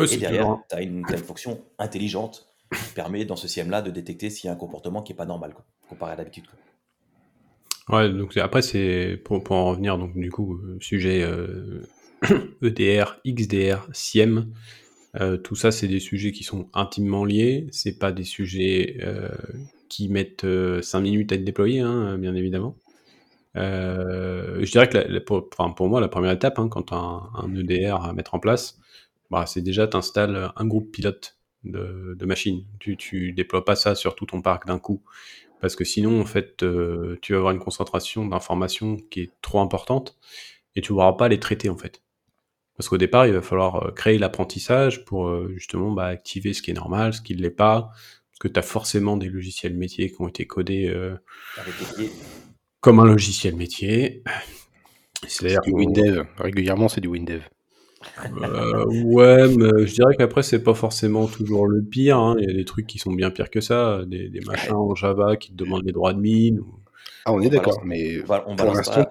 et derrière, tu as, une fonction intelligente qui permet dans ce CIEM-là de détecter s'il y a un comportement qui n'est pas normal, comparé à d'habitude. Ouais, donc après, c'est pour, en revenir, donc du coup, euh, sujet EDR, XDR, SIEM, euh, tout ça, c'est des sujets qui sont intimement liés. C'est pas des sujets euh, qui mettent 5 minutes à être déployés, hein, bien évidemment. je dirais que pour, pour, moi, la première étape, hein, quand tu as un, EDR à mettre en place, bah, c'est déjà tu installes un groupe pilote de, de machines. Tu, tu déploies pas ça sur tout ton parc d'un coup. Parce que sinon, en fait, euh, tu vas avoir une concentration d'informations qui est trop importante et tu ne pourras pas les traiter, en fait. Parce qu'au départ, il va falloir euh, créer l'apprentissage pour euh, justement bah, activer ce qui est normal, ce qui ne l'est pas. Parce que tu as forcément des logiciels métiers qui ont été codés comme un logiciel métier. C'est-à-dire du WinDev. Régulièrement, c'est du WinDev. Euh, ouais, mais je dirais qu'après, c'est pas forcément toujours le pire. Hein. Il y a des trucs qui sont bien pires que ça. Des, des machins en Java qui te demandent les droits de mine. Ah, on est d'accord, mais on, pour l'instant,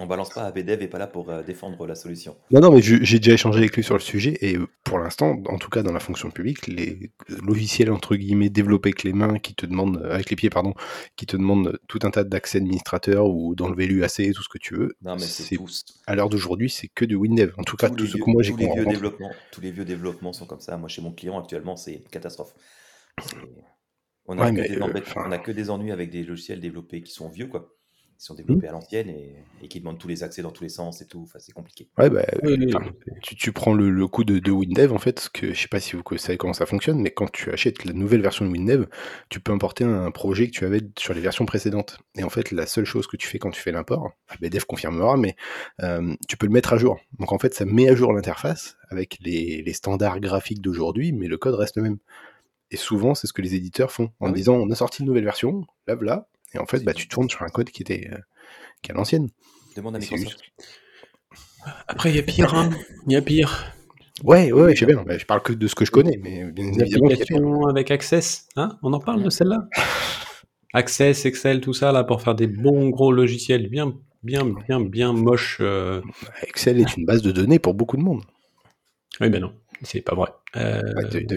on balance pas ABDev et pas là pour euh, défendre la solution. Non, non, mais j'ai déjà échangé avec lui sur le sujet et euh, pour l'instant, en tout cas dans la fonction publique, les logiciels entre guillemets développés avec les mains, qui te demandent avec les pieds, pardon, qui te demandent tout un tas d'accès administrateurs ou d'enlever l'UAC, tout ce que tu veux. Non, mais c'est à l'heure d'aujourd'hui, c'est que du WinDev. En tout cas, tout ce que moi j'ai compris. Tous les vieux développements sont comme ça. Moi, chez mon client actuellement, c'est une catastrophe. On n'a euh, que des ennuis avec des logiciels développés qui sont vieux, quoi qui sont développés à l'ancienne et, qui demandent tous les accès dans tous les sens et tout. Enfin, c'est compliqué. Ouais, bah, tu, tu, prends le, le coup de, de, WinDev, en fait, que je sais pas si vous savez comment ça fonctionne, mais quand tu achètes la nouvelle version de WinDev, tu peux importer un projet que tu avais sur les versions précédentes. Et en fait, la seule chose que tu fais quand tu fais l'import, BDev confirmera, mais euh, tu peux le mettre à jour. Donc en fait, ça met à jour l'interface avec les, les standards graphiques d'aujourd'hui, mais le code reste le même. Et souvent, c'est ce que les éditeurs font en ah disant on a sorti une nouvelle version, là, là, et en fait, bah, tu tournes sur un code qui était euh, qui est à l'ancienne. Demande à Microsoft. Après, il y a pire. Hein. Il y a pire. Ouais, ouais, je sais bien. Bah, je parle que de ce que je connais, mais bien évidemment. avec Access, hein On en parle de celle-là? (laughs) Access, Excel, tout ça, là, pour faire des bons gros logiciels bien, bien, bien, bien moches. Euh. Excel est une base de données pour beaucoup de monde. Oui, ben non, c'est pas vrai. Euh...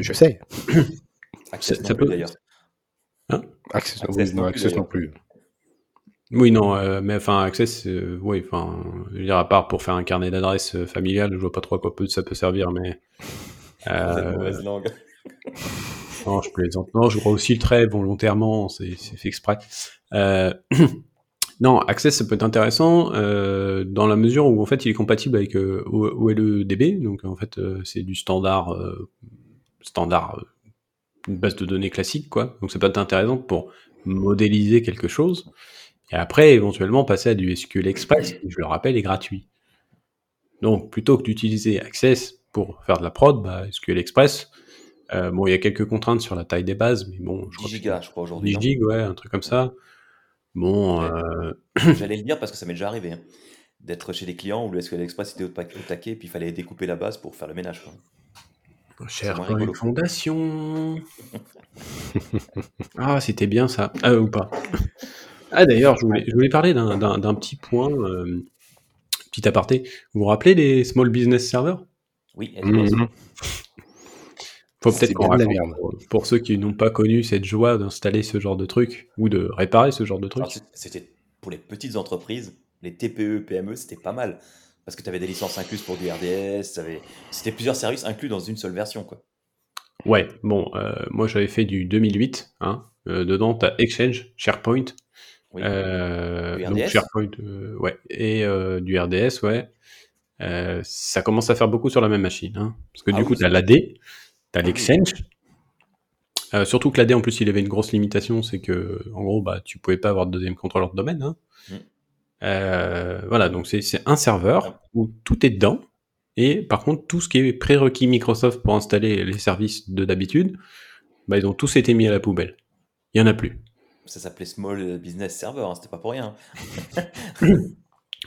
je sais. (coughs) Access ça, peut... d'ailleurs. Hein? Access, non, Access non plus. Oui, non, euh, mais enfin, Access, euh, oui, enfin, je veux dire, à part pour faire un carnet d'adresse euh, familial, je vois pas trop à quoi ça peut servir, mais. (laughs) langue. (laughs) non, je plaisante. Non, je vois aussi le trait volontairement, c'est fait exprès. (clears throat) non, Access, ça peut être intéressant dans la mesure où en fait, il est compatible avec OLEDB, donc en fait, c'est du standard, standard, une base de données classique, quoi. Donc, ça peut être intéressant pour modéliser quelque chose. Et après, éventuellement, passer à du SQL Express, qui, je le rappelle, est gratuit. Donc, plutôt que d'utiliser Access pour faire de la prod, bah, SQL Express, euh, bon, il y a quelques contraintes sur la taille des bases, mais bon... Je 10 gigas, je crois, aujourd'hui. 10 gigs, ouais, un truc comme ça. Bon... Euh... (clears throat) J'allais le dire parce que ça m'est déjà arrivé. Hein, d'être chez des clients où le SQL Express était au, taquet, puis il fallait découper la base pour faire le ménage. Cher fondation. (laughs) ah, c'était bien ça. Ah, ou pas. Ah d'ailleurs, je voulais, parler d'un petit point, euh, petit aparté. Vous vous rappelez des Small Business Servers? Oui, mmh. Faut peut-être qu'on raconte pour, pour, ceux qui n'ont pas connu cette joie d'installer ce genre de truc ou de réparer ce genre de truc. C'était pour les petites entreprises, les TPE, PME, c'était pas mal. Parce que tu avais des licences incluses pour du RDS, c'était plusieurs services inclus dans une seule version. quoi. Ouais, bon, euh, moi j'avais fait du 2008. Hein. Euh, dedans, tu as Exchange, SharePoint, euh, donc SharePoint, ouais, et du RDS, ouais. ça commence à faire beaucoup sur la même machine, hein, parce que du ah coup, tu as l'AD, tu as l'Exchange. surtout que l'AD, en plus, il avait une grosse limitation, c'est que, en gros, bah, tu pouvais pas avoir de deuxième contrôleur de domaine. Hein. Mm. Voilà, donc c'est un serveur où tout est dedans, et par contre, tout ce qui est prérequis Microsoft pour installer les services de d'habitude, bah, ils ont tous été mis à la poubelle. Il y en a plus ça s'appelait Small Business Server, hein, c'était pas pour rien.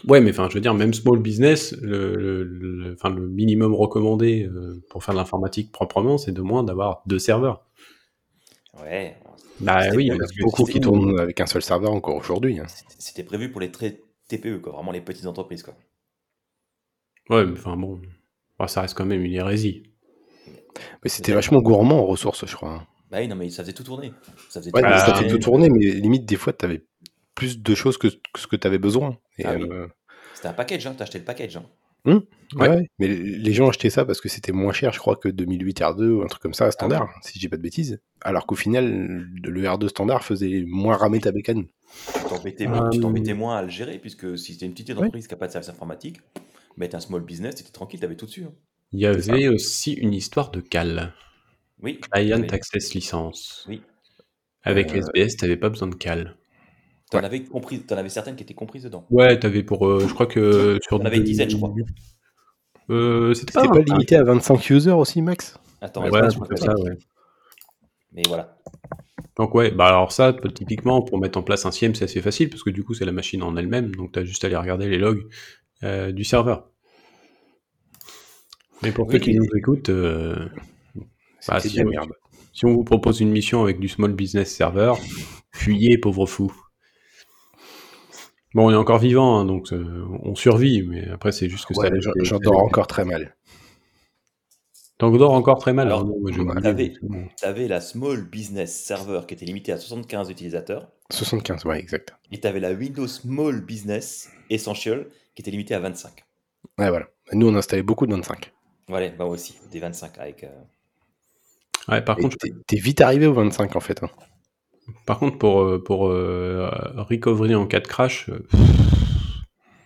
ouais, mais enfin, je veux dire, même Small Business, le, le minimum recommandé euh, pour faire de l'informatique proprement, c'est de moins d'avoir deux serveurs. Ouais. Bah oui, il y en a beaucoup qui tournent avec un seul serveur encore aujourd'hui. Hein. C'était prévu pour les très TPE, quoi, vraiment les petites entreprises. Quoi. Ouais, mais enfin bon, ça reste quand même une hérésie. Mais c'était vachement gourmand en ressources, je crois. Hein. Bah oui, non, mais ça faisait tout tourner. Ça faisait, tout, tourner, mais limite, des fois, tu avais plus de choses que, ce que tu avais besoin. Ah euh, C'était un package, hein, t'as acheté le package. Hein. Hum, ouais. mais les gens achetaient ça parce que c'était moins cher, je crois, que 2008 R2 ou un truc comme ça, standard, ah si je dis pas de bêtises. Alors qu'au final, le R2 standard faisait moins ramer ta bécane. Tu t'embêtais moins à le gérer, puisque si c'était une petite entreprise qui n'a pas de service informatique, mais un small business, c'était tranquille, t'avais tout dessus. Hein. Il y avait aussi une histoire de cal. Oui. Client Access License. Oui. Avec euh, SBS, t'avais pas besoin de cal. T'en avais, compris, en avais certaines qui étaient comprises dedans. Ouais, t'avais pour. Euh, je crois que. Sur T'en avais une dizaine, je crois. Euh, c'était pas, pas limité à 25 users aussi, max? Attends, Ouais, ouais, comme ça, ouais. Mais voilà. Donc ouais, bah alors ça, typiquement, pour mettre en place un SIEM, c'est assez facile, parce que du coup, c'est la machine en elle-même, donc tu as juste à aller regarder les logs euh, du serveur. Mais pour Oui, ceux qui nous écoutent, euh, bah, si, on, merde. si on vous propose une mission avec du small business server, fuyez, pauvre fou. Bon, on est encore vivant, hein, donc euh, on survit, mais après, c'est juste que Ouais, ça... j'en- j'en dors encore très mal. T'en dors encore très mal. Alors, hein, t'avais- bon. La Small Business Server qui était limitée à 75 utilisateurs, 75, ouais, exact. et t'avais la Windows Small Business Essential qui était limitée à 25. Ouais, voilà. Nous, on installait beaucoup de 25. Voilà, bah moi aussi, des 25 avec. euh, Ouais, par Et contre, t'es vite arrivé au 25, en fait. hein. Par contre, pour, euh, pour euh, recovery en cas de crash, euh,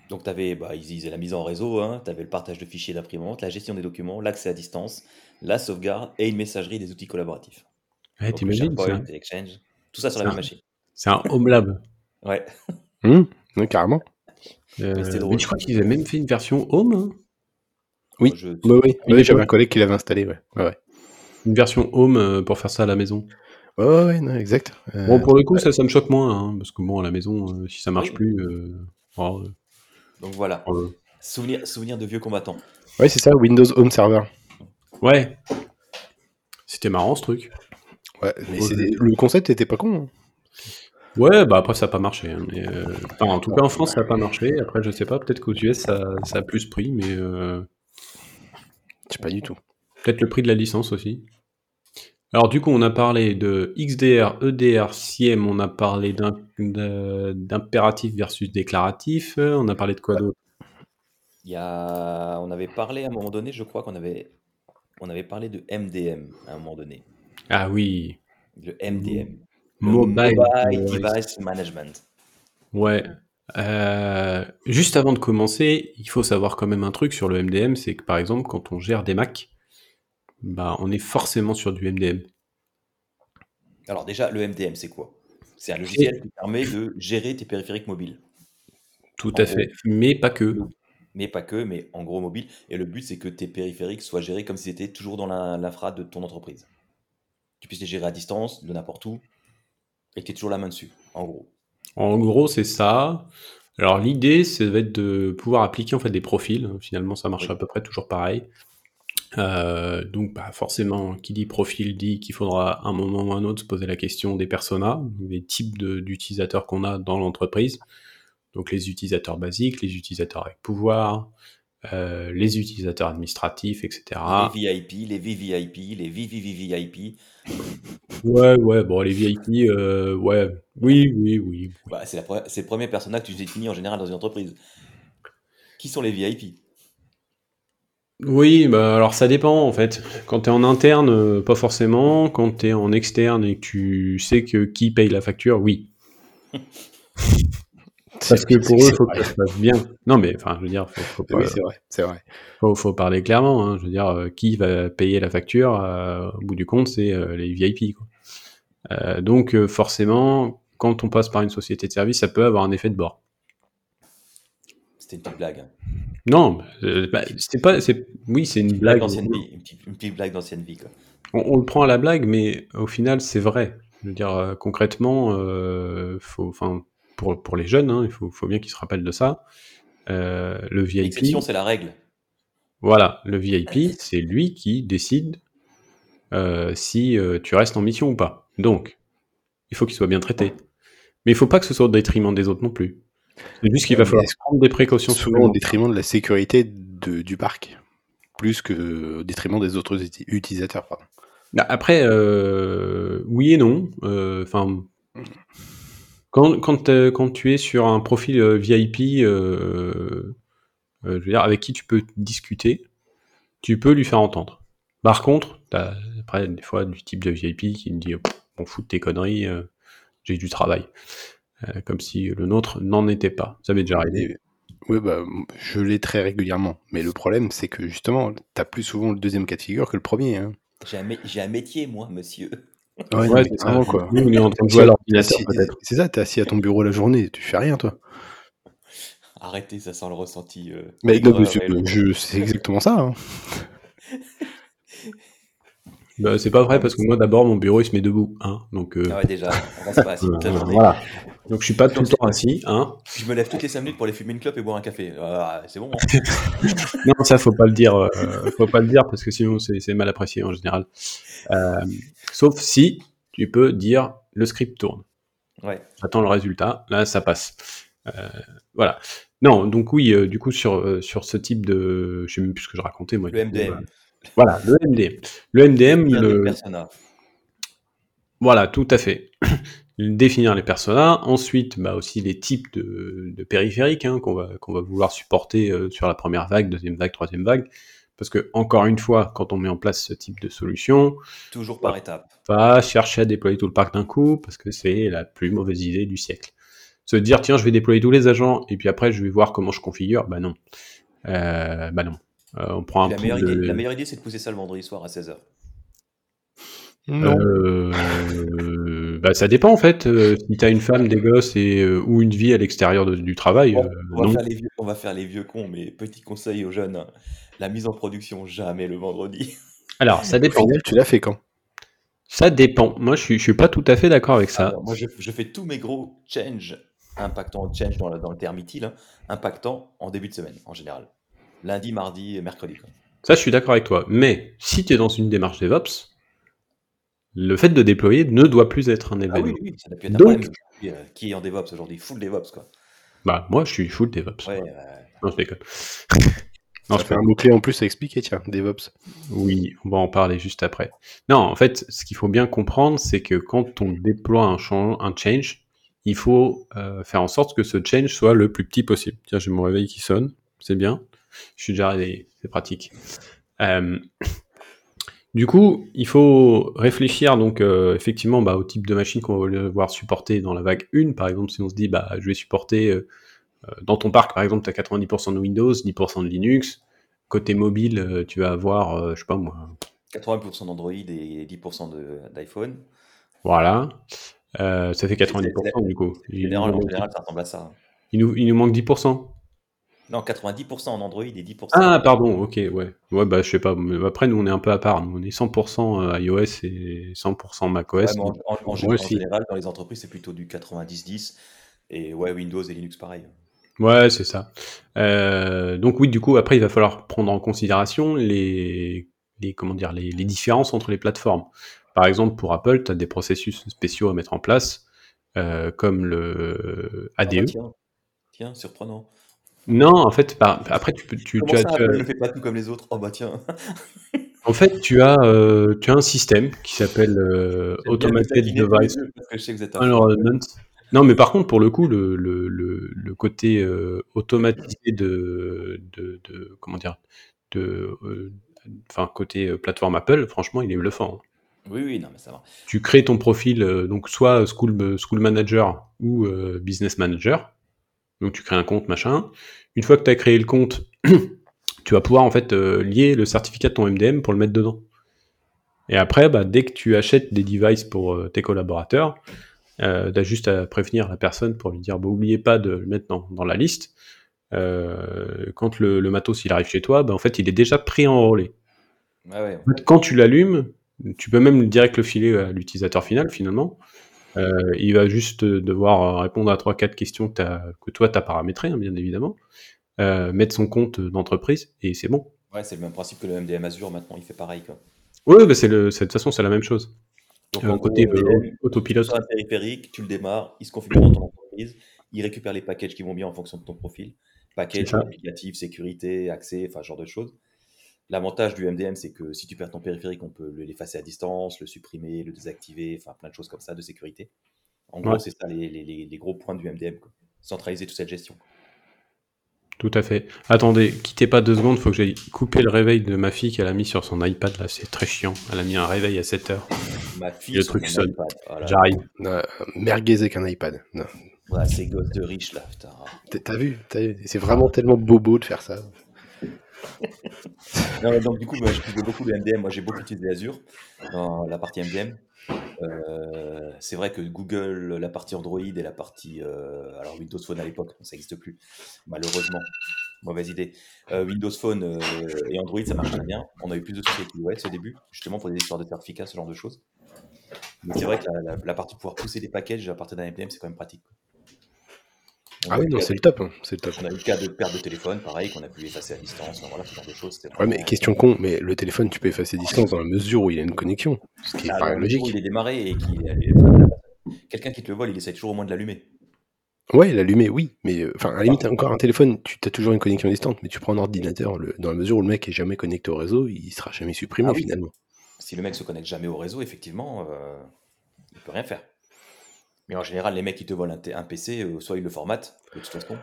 Donc, t'avais, bah, ils disaient la mise en réseau, hein, tu avais le partage de fichiers d'imprimante, la gestion des documents, l'accès à distance, la sauvegarde et une messagerie des outils collaboratifs. ouais, t'imagines, un, Exchange, tout ça sur la même un- machine. c'est un home lab. (laughs) Ouais. Hum, ouais, carrément. Euh, Mais je crois qu'ils avaient même fait une version home, hein. Oui. Je- Ouais, oui, oui, j'avais un collègue qui l'avait installé, ouais. Ouais, ouais. une version home euh, pour faire ça à la maison. Ouais, ouais, non, exact. Euh, Bon, pour le coup, ça, ça me choque moins, hein, parce que bon, à la maison, euh, si ça marche Oui. plus, euh, oh, euh, Donc voilà, euh, souvenir, souvenir de vieux combattants. Ouais, c'est ça, Windows Home Server. ouais, c'était marrant ce truc. Ouais, mais Ouais, le concept était pas con. hein. Ouais, bah après ça a pas marché. hein, mais, euh, enfin, en tout cas en France ça a pas marché. Après je sais pas, peut-être qu'aux US ça, ça a plus pris, mais euh, Je sais pas du tout. peut-être le prix de la licence aussi. Alors du coup on a parlé de XDR, EDR, SIEM, on a parlé d'impératif versus déclaratif, on a parlé de quoi d'autre? Il y a... On avait parlé à un moment donné, je crois qu'on avait... On avait parlé de MDM à un moment donné. Ah oui, Le MDM. Le Mobile, Mobile Device. Management. Ouais. Euh, juste avant de commencer, il faut savoir quand même un truc sur le MDM, c'est que par exemple, quand on gère des Mac, bah, on est forcément sur du MDM. Alors déjà, le MDM, c'est quoi? C'est un logiciel qui permet de gérer tes périphériques mobiles. Tout En à gros. fait. Mais pas que. Mais pas que, mais en gros mobile. Et le but, c'est que tes périphériques soient gérés comme si c'était toujours dans l'infra de ton entreprise. Tu puisses les gérer à distance, de n'importe où, et que tu aies toujours la main dessus, en gros. En gros, c'est ça. Alors l'idée, ça va être de pouvoir appliquer en fait des profils. Finalement, ça marche Oui. à peu près toujours pareil. Euh, donc, bah, forcément, qui dit profil dit qu'il faudra à un moment ou un autre se poser la question des personas, des types de- d'utilisateurs qu'on a dans l'entreprise. Donc, les utilisateurs basiques, les utilisateurs avec pouvoir, euh, les utilisateurs administratifs, etc. Les VIP, les VVIP, les VVVVIP. Ouais, ouais, bon, les VIP, euh, ouais, oui, oui, oui. oui. Bah, c'est le premier persona que tu définis en général dans une entreprise. Qui sont les VIP Oui, bah alors ça dépend en fait. Quand tu es en interne, euh, pas forcément. Quand tu es en externe et que tu sais que qui paye la facture, oui. (laughs) Parce que pour eux, il faut que ça se passe bien. Non, mais enfin, je veux dire, faut, faut, pas- Oui, c'est vrai, c'est vrai. faut, faut parler clairement. hein. Je veux dire, euh, qui va payer la facture euh, Au bout du compte, c'est euh, les VIP. Quoi. Donc, forcément, quand on passe par une société de service, ça peut avoir un effet de bord. C'était une petite blague. hein. Non, euh, bah, c'est pas, oui, c'est une Une blague vie. Une petite, une petite blague d'ancienne vie, quoi. On, on le prend à la blague, mais au final, c'est vrai. Je veux dire, euh, concrètement, euh, faut, pour, pour les jeunes, hein, il faut, faut bien qu'ils se rappellent de ça. Euh, le VIP, L'exception, c'est la règle. voilà, le VIP, c'est lui qui décide si tu restes en mission ou pas. Donc, il faut qu'il soit bien traité. Mais il faut pas que ce soit au détriment des autres non plus. C'est juste qu'il va Ouais, falloir prendre des précautions Souvent au détriment de la sécurité de- du parc. Plus que au détriment des autres uti- utilisateurs, pardon. Bah, Après, euh, oui et non. Euh, Enfin, quand, quand, euh, quand tu es sur un profil euh, VIP, euh, je veux dire, avec qui tu peux discuter, tu peux lui faire entendre. Par contre, après des fois du type de VIP qui me dit on fout de tes conneries, j'ai du travail. Comme si le nôtre n'en était pas. Ça m'est déjà arrivé. Oui, bah, je l'ai très régulièrement. Mais le problème, c'est que justement, tu as plus souvent le deuxième cas de figure que le premier. Hein. J'ai un, métier, moi, monsieur. Ouais, c'est ça, quoi. Nous, on est en train de jouer à l'ordinateur, peut-être. C'est ça, t'es assis à ton bureau la journée, tu fais rien, toi. Arrêtez, ça sent le ressenti. Euh, mais non, monsieur, je, c'est exactement ça. Hein. (laughs) Bah, c'est pas vrai parce que moi d'abord mon bureau il se met debout, hein. Donc euh... ah ouais, déjà, on reste pas assis (laughs) toute la journée. Voilà. Donc je suis pas tout le temps assis, hein. Je me lève toutes les 5 minutes pour aller fumer une clope et boire un café. Ah, c'est bon. Hein. (laughs) non, ça faut pas le dire, euh, faut pas le dire parce que sinon c'est mal apprécié en général. Euh, sauf si tu peux dire le script tourne. Ouais. J'attends le résultat, là ça passe. Euh, voilà. Non, donc oui, euh, du coup sur sur ce type de, je sais même plus ce que je racontais moi. Le MDM. Voilà, le MDM. Le MDM, le... Voilà, tout à fait. (clears throat) Définir les personas. Ensuite, bah aussi les types de, périphériques hein, qu'on va, va vouloir supporter euh, sur la première vague, deuxième vague, troisième vague. Parce que, encore une fois, quand on met en place ce type de solution, toujours par étapes. Pas chercher à déployer tout le parc d'un coup, parce que c'est la plus mauvaise idée du siècle. Se dire, tiens, je vais déployer tous les agents, et puis après, je vais voir comment je configure, bah non. Euh, bah non. Euh, on prend la, meilleure idée, la meilleure idée, c'est de pousser ça le vendredi soir à 16h. Non. Euh, bah, ça dépend en fait. Euh, si tu as une femme, des gosses et, ou une vie à l'extérieur du travail. On, va faire les vieux, on, va faire les vieux, cons, mais petit conseil aux jeunes la mise en production, jamais le vendredi. (laughs) Alors, ça dépend. tu l'as fait quand? Ça dépend. Moi, je suis, je suis pas tout à fait d'accord avec ça. moi, je, fais tous mes gros change, impactant change dans, dans le terme utile, hein, impactant en début de semaine en général lundi, mardi et mercredi. Ça, je suis d'accord avec toi. Mais si tu es dans une démarche DevOps, le fait de déployer ne doit plus être un événement. Ah oui, oui, ça n'a plus être un Donc, euh, Qui est en DevOps aujourd'hui? Full DevOps, quoi. Bah, moi, je suis full DevOps. Ouais, Non, je déconne. (laughs) non, je fais un mot-clé en plus à expliquer, tiens, DevOps. Oui, on va en parler juste après. Non, en fait, ce qu'il faut bien comprendre, c'est que quand on déploie un, un change, il faut euh, faire en sorte que ce change soit le plus petit possible. Tiens, j'ai mon réveil qui sonne, c'est bien. Je suis déjà réveillé, c'est pratique. Euh, du coup, il faut réfléchir donc euh, effectivement bah, au type de machine qu'on va devoir supporter dans la vague 1. Par exemple, si on se dit bah, je vais supporter euh, dans ton parc, par exemple, tu as 90% de Windows, 10% de Linux. Côté mobile, tu vas avoir, je sais pas moi. 80% d'Android et 10% d'iPhone. Voilà. ça fait 90% du coup. En général, ça ressemble à ça. Il nous, il nous manque 10%. Non, 90% en Android et 10%. Ah, pardon, ok, ouais. Ouais, bah, je sais pas. Mais après, nous, on est un peu à part. Nous, on est 100% euh, iOS et 100% macOS. Ouais, en, en, général, dans les entreprises, c'est plutôt du 90-10. Et ouais, Windows et Linux, pareil. Ouais, c'est ça. Euh, donc, oui, du coup, après, il va falloir prendre en considération les, les comment dire, les, les différences entre les plateformes. Par exemple, pour Apple, tu as des processus spéciaux à mettre en place, euh, comme le ADE. Ah bah tiens, tiens, surprenant. Non, en fait, bah, après, tu peux. Tu, tu, as, ça, ne fait pas tout comme les autres? Oh bah tiens. (laughs) en fait, tu as, euh, tu as un système qui s'appelle euh, Automated Device Environment. Non, mais par contre, pour le coup, le, le, le, le côté euh, automatisé de, de, de, comment dire, de, euh, enfin côté plateforme Apple, franchement, il est bluffant. Hein. Oui, oui, non, mais ça va. Tu crées ton profil, donc soit School, school Manager ou Business Manager. Donc tu crées un compte, machin. Une fois que tu as créé le compte, (clears throat) tu vas pouvoir en fait euh, lier le certificat de ton MDM pour le mettre dedans. Et après, bah, dès que tu achètes des devices pour euh, tes collaborateurs, euh, tu as juste à prévenir la personne pour lui dire bah, n'oubliez pas de le mettre dans, la liste. quand le, matos il arrive chez toi, bah, en fait il est déjà pris en relais. quand tu l'allumes, tu peux même direct le filer à l'utilisateur final finalement. Euh, il va juste devoir répondre à 3-4 questions que, que toi, tu as paramétrées, hein, bien évidemment, euh, mettre son compte d'entreprise, et c'est bon. Ouais, c'est le même principe que le MDM Azure, maintenant, il fait pareil. Quoi. Oui, bah, de toute façon, c'est la même chose. Donc, euh, côté MDM, autopilote. Un périphérique, tu le démarres, il se configure dans ton entreprise, il récupère les packages qui vont bien en fonction de ton profil. Package, applicatif, sécurité, accès, enfin, ce genre de choses. L'avantage du MDM, c'est que si tu perds ton périphérique, on peut l'effacer à distance, le supprimer, le désactiver, enfin plein de choses comme ça de sécurité. En gros, c'est ça les, gros points du MDM, centraliser toute cette gestion. Tout à fait. Attendez, quittez pas deux secondes, faut que j'aille couper le réveil de ma fille qu'elle a mis sur son iPad, là, c'est très chiant. Elle a mis un réveil à 7 heures. Ma fille, Le truc sonne. Voilà. J'arrive. Merguez avec un iPad. Non. Ouais, ces gosses de riches là, putain. T'as- vu, T'as vu C'est vraiment tellement bobo de faire ça. Donc du coup, je faisais beaucoup de MDM. Moi, j'ai beaucoup utilisé Azure dans la partie MDM. Euh, c'est vrai que Google, la partie Android et la partie euh, alors Windows Phone à l'époque, ça n'existe plus, malheureusement. Mauvaise idée. Euh, Windows Phone et Android, ça marche très bien. On a eu plus de avec iOS au début, justement pour des histoires de certificats, ce genre de choses. Mais c'est vrai que la, la- partie pouvoir pousser des packages à partir d'un MDM, c'est quand même pratique. On Ah oui, non, c'est le top. hein, C'est le top. On a eu le cas de perte de téléphone, pareil, qu'on a pu effacer à distance, voilà, ce genre de choses. c'était Ouais, mais question con, mais le téléphone, tu peux effacer distance dans la mesure où il y a une connexion. Ce qui Ah, le jour où logique. il est démarré et quelqu'un qui te le vole, il essaie toujours au moins de l'allumer. Ouais, l'allumer, oui. Mais euh, enfin, à la limite, encore un téléphone, tu as toujours une connexion distante, mais tu prends un ordinateur, le- dans la mesure où le mec est jamais connecté au réseau, il sera jamais supprimé Ah oui. finalement. Si le mec se connecte jamais au réseau, effectivement, euh, il peut rien faire. Mais en général, les mecs qui te volent un, PC, euh, soit ils le formatent, de toute façon.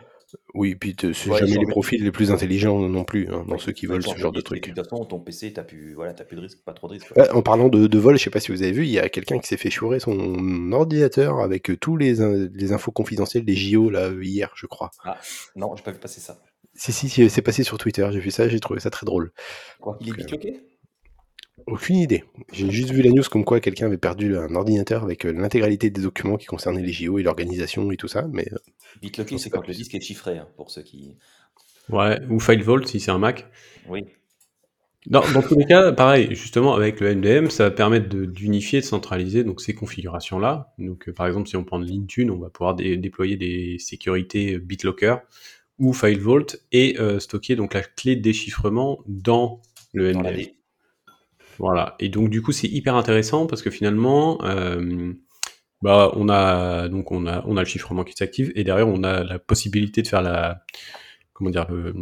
Oui, puis c'est Ouais, jamais les profils les plus intelligents non plus, hein, dans Ouais, ceux qui sont ce genre de embêtés, truc. De toute façon, ton PC, t'as plus, voilà, t'as plus de risque, pas trop de risque. Ouais, en parlant de, de vol, je sais pas si vous avez vu, il y a quelqu'un qui s'est fait chourer son ordinateur avec euh, tous les, in- les infos confidentielles des JO là euh, hier, je crois. Non, j'ai pas vu passer ça. Si, si, si, c'est passé sur Twitter, j'ai vu ça, j'ai trouvé ça très drôle. Quoi Il est bitloqué Aucune idée. J'ai juste vu la news comme quoi quelqu'un avait perdu un ordinateur avec euh, l'intégralité des documents qui concernaient les JO et l'organisation et tout ça, mais euh, c'est quand le disque est chiffré, hein, pour ceux qui. Ouais, ou FileVault si c'est un Mac. Oui. Dans, dans tous les cas, pareil, justement, avec le MDM, ça va permettre de- d'unifier, de, centraliser donc, ces configurations-là. Donc, euh, par exemple, si on prend de l'Intune, on va pouvoir dé- déployer des sécurités BitLocker ou FileVault et euh, stocker donc, la clé de déchiffrement dans le Dans MDM. Voilà. Et donc du coup c'est hyper intéressant parce que finalement, euh, bah on a donc on a on a le chiffrement qui s'active et derrière on a la possibilité de faire la comment dire le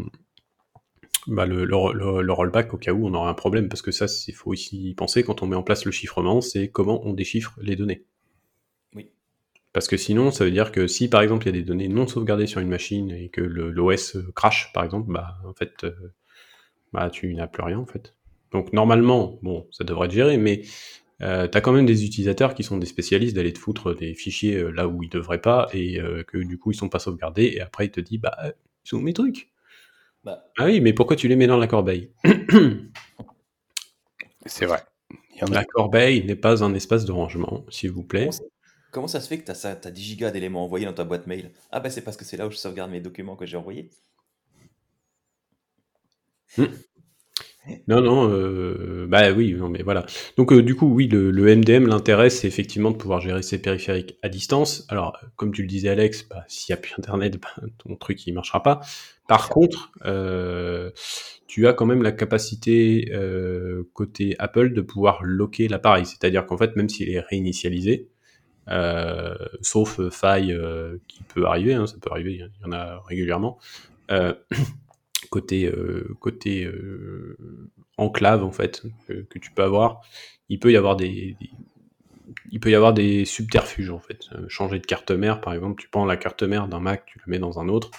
bah, le, le, le- le rollback au cas où on aura un problème parce que ça il faut aussi y penser quand on met en place le chiffrement c'est comment on déchiffre les données. Oui. Parce que sinon, ça veut dire que si par exemple il y a des données non sauvegardées sur une machine et que l'OS crash par exemple, bah en fait, euh, bah tu n'as plus rien en fait. Donc normalement, bon, ça devrait être géré, mais euh, t'as quand même des utilisateurs qui sont des spécialistes d'aller te foutre des fichiers euh, là où ils devraient pas et euh, que du coup ils sont pas sauvegardés et après ils te disent bah ils sont où mes trucs? Bah, Ah oui, mais pourquoi tu les mets dans la corbeille? (clears throat) C'est vrai. Il y en a. La corbeille n'est pas un espace de rangement, s'il vous plaît. Comment ça, comment ça se fait que tu as, 10 gigas d'éléments envoyés dans ta boîte mail? Ah bah c'est parce que c'est là où je sauvegarde mes documents que j'ai envoyés. Non, non, euh, bah oui, non, mais voilà. Donc euh, du coup, oui, le, le MDM, l'intérêt, c'est effectivement de pouvoir gérer ses périphériques à distance. Alors, comme tu le disais, Alex, bah, s'il n'y a plus Internet, bah, ton truc, il marchera pas. Par contre, euh, tu as quand même la capacité, euh, côté Apple, de pouvoir locker l'appareil. C'est-à-dire qu'en fait, même s'il est réinitialisé, euh, sauf euh, faille euh, qui peut arriver, hein, ça peut arriver, il y en a régulièrement, euh, (clears throat) côté euh, côté euh, enclave en fait que, que tu peux avoir. Il peut y avoir des, des- il peut y avoir des subterfuges en fait. Euh, changer de carte mère par exemple tu prends la carte mère d'un Mac tu la mets dans un autre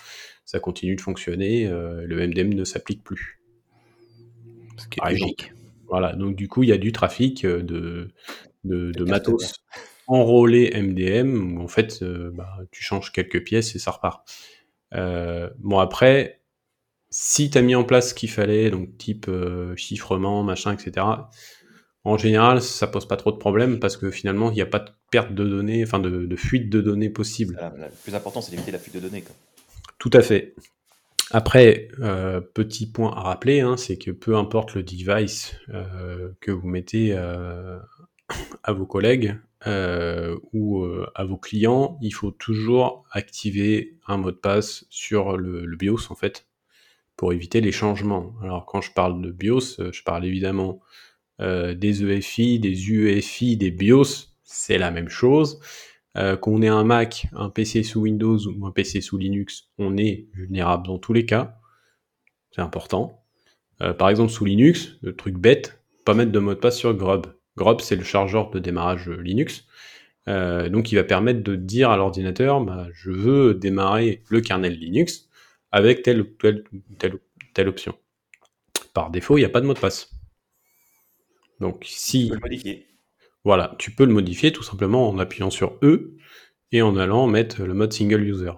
ça continue de fonctionner euh, le MDM ne s'applique plus. Ce qui est logique. voilà donc du coup il y a du trafic de de, matos enrôlé MDM où en fait euh, bah, tu changes quelques pièces et ça repart. Bon après si tu as mis en place ce qu'il fallait, donc type euh, chiffrement, machin, etc., en général, ça pose pas trop de problèmes parce que finalement, il n'y a pas de perte de données, enfin de, de fuite de données possible. Voilà, le plus important, c'est d'éviter la fuite de données. quoi. Tout à fait. Après, euh, petit point à rappeler, hein, c'est que peu importe le device euh, que vous mettez à vos collègues ou à vos clients, il faut toujours activer un mot de passe sur le, le BIOS en fait pour éviter les changements. Alors quand je parle de BIOS, euh, je parle évidemment euh, des EFI, des UEFI, des BIOS, c'est la même chose. Euh, qu'on ait un Mac, un PC sous Windows ou un PC sous Linux, on est vulnérable dans tous les cas. C'est important. Par exemple, sous Linux, le truc bête, pas mettre de mot de passe sur Grub. Grub, c'est le chargeur de démarrage Linux. Donc, il va permettre de dire à l'ordinateur, bah, je veux démarrer le kernel Linux. Avec telle ou telle, telle, telle option. Par défaut, il n'y a pas de mot de passe. Donc si... Tu peux le modifier. Voilà, tu peux le modifier tout simplement en appuyant sur E et en allant mettre le mode single user.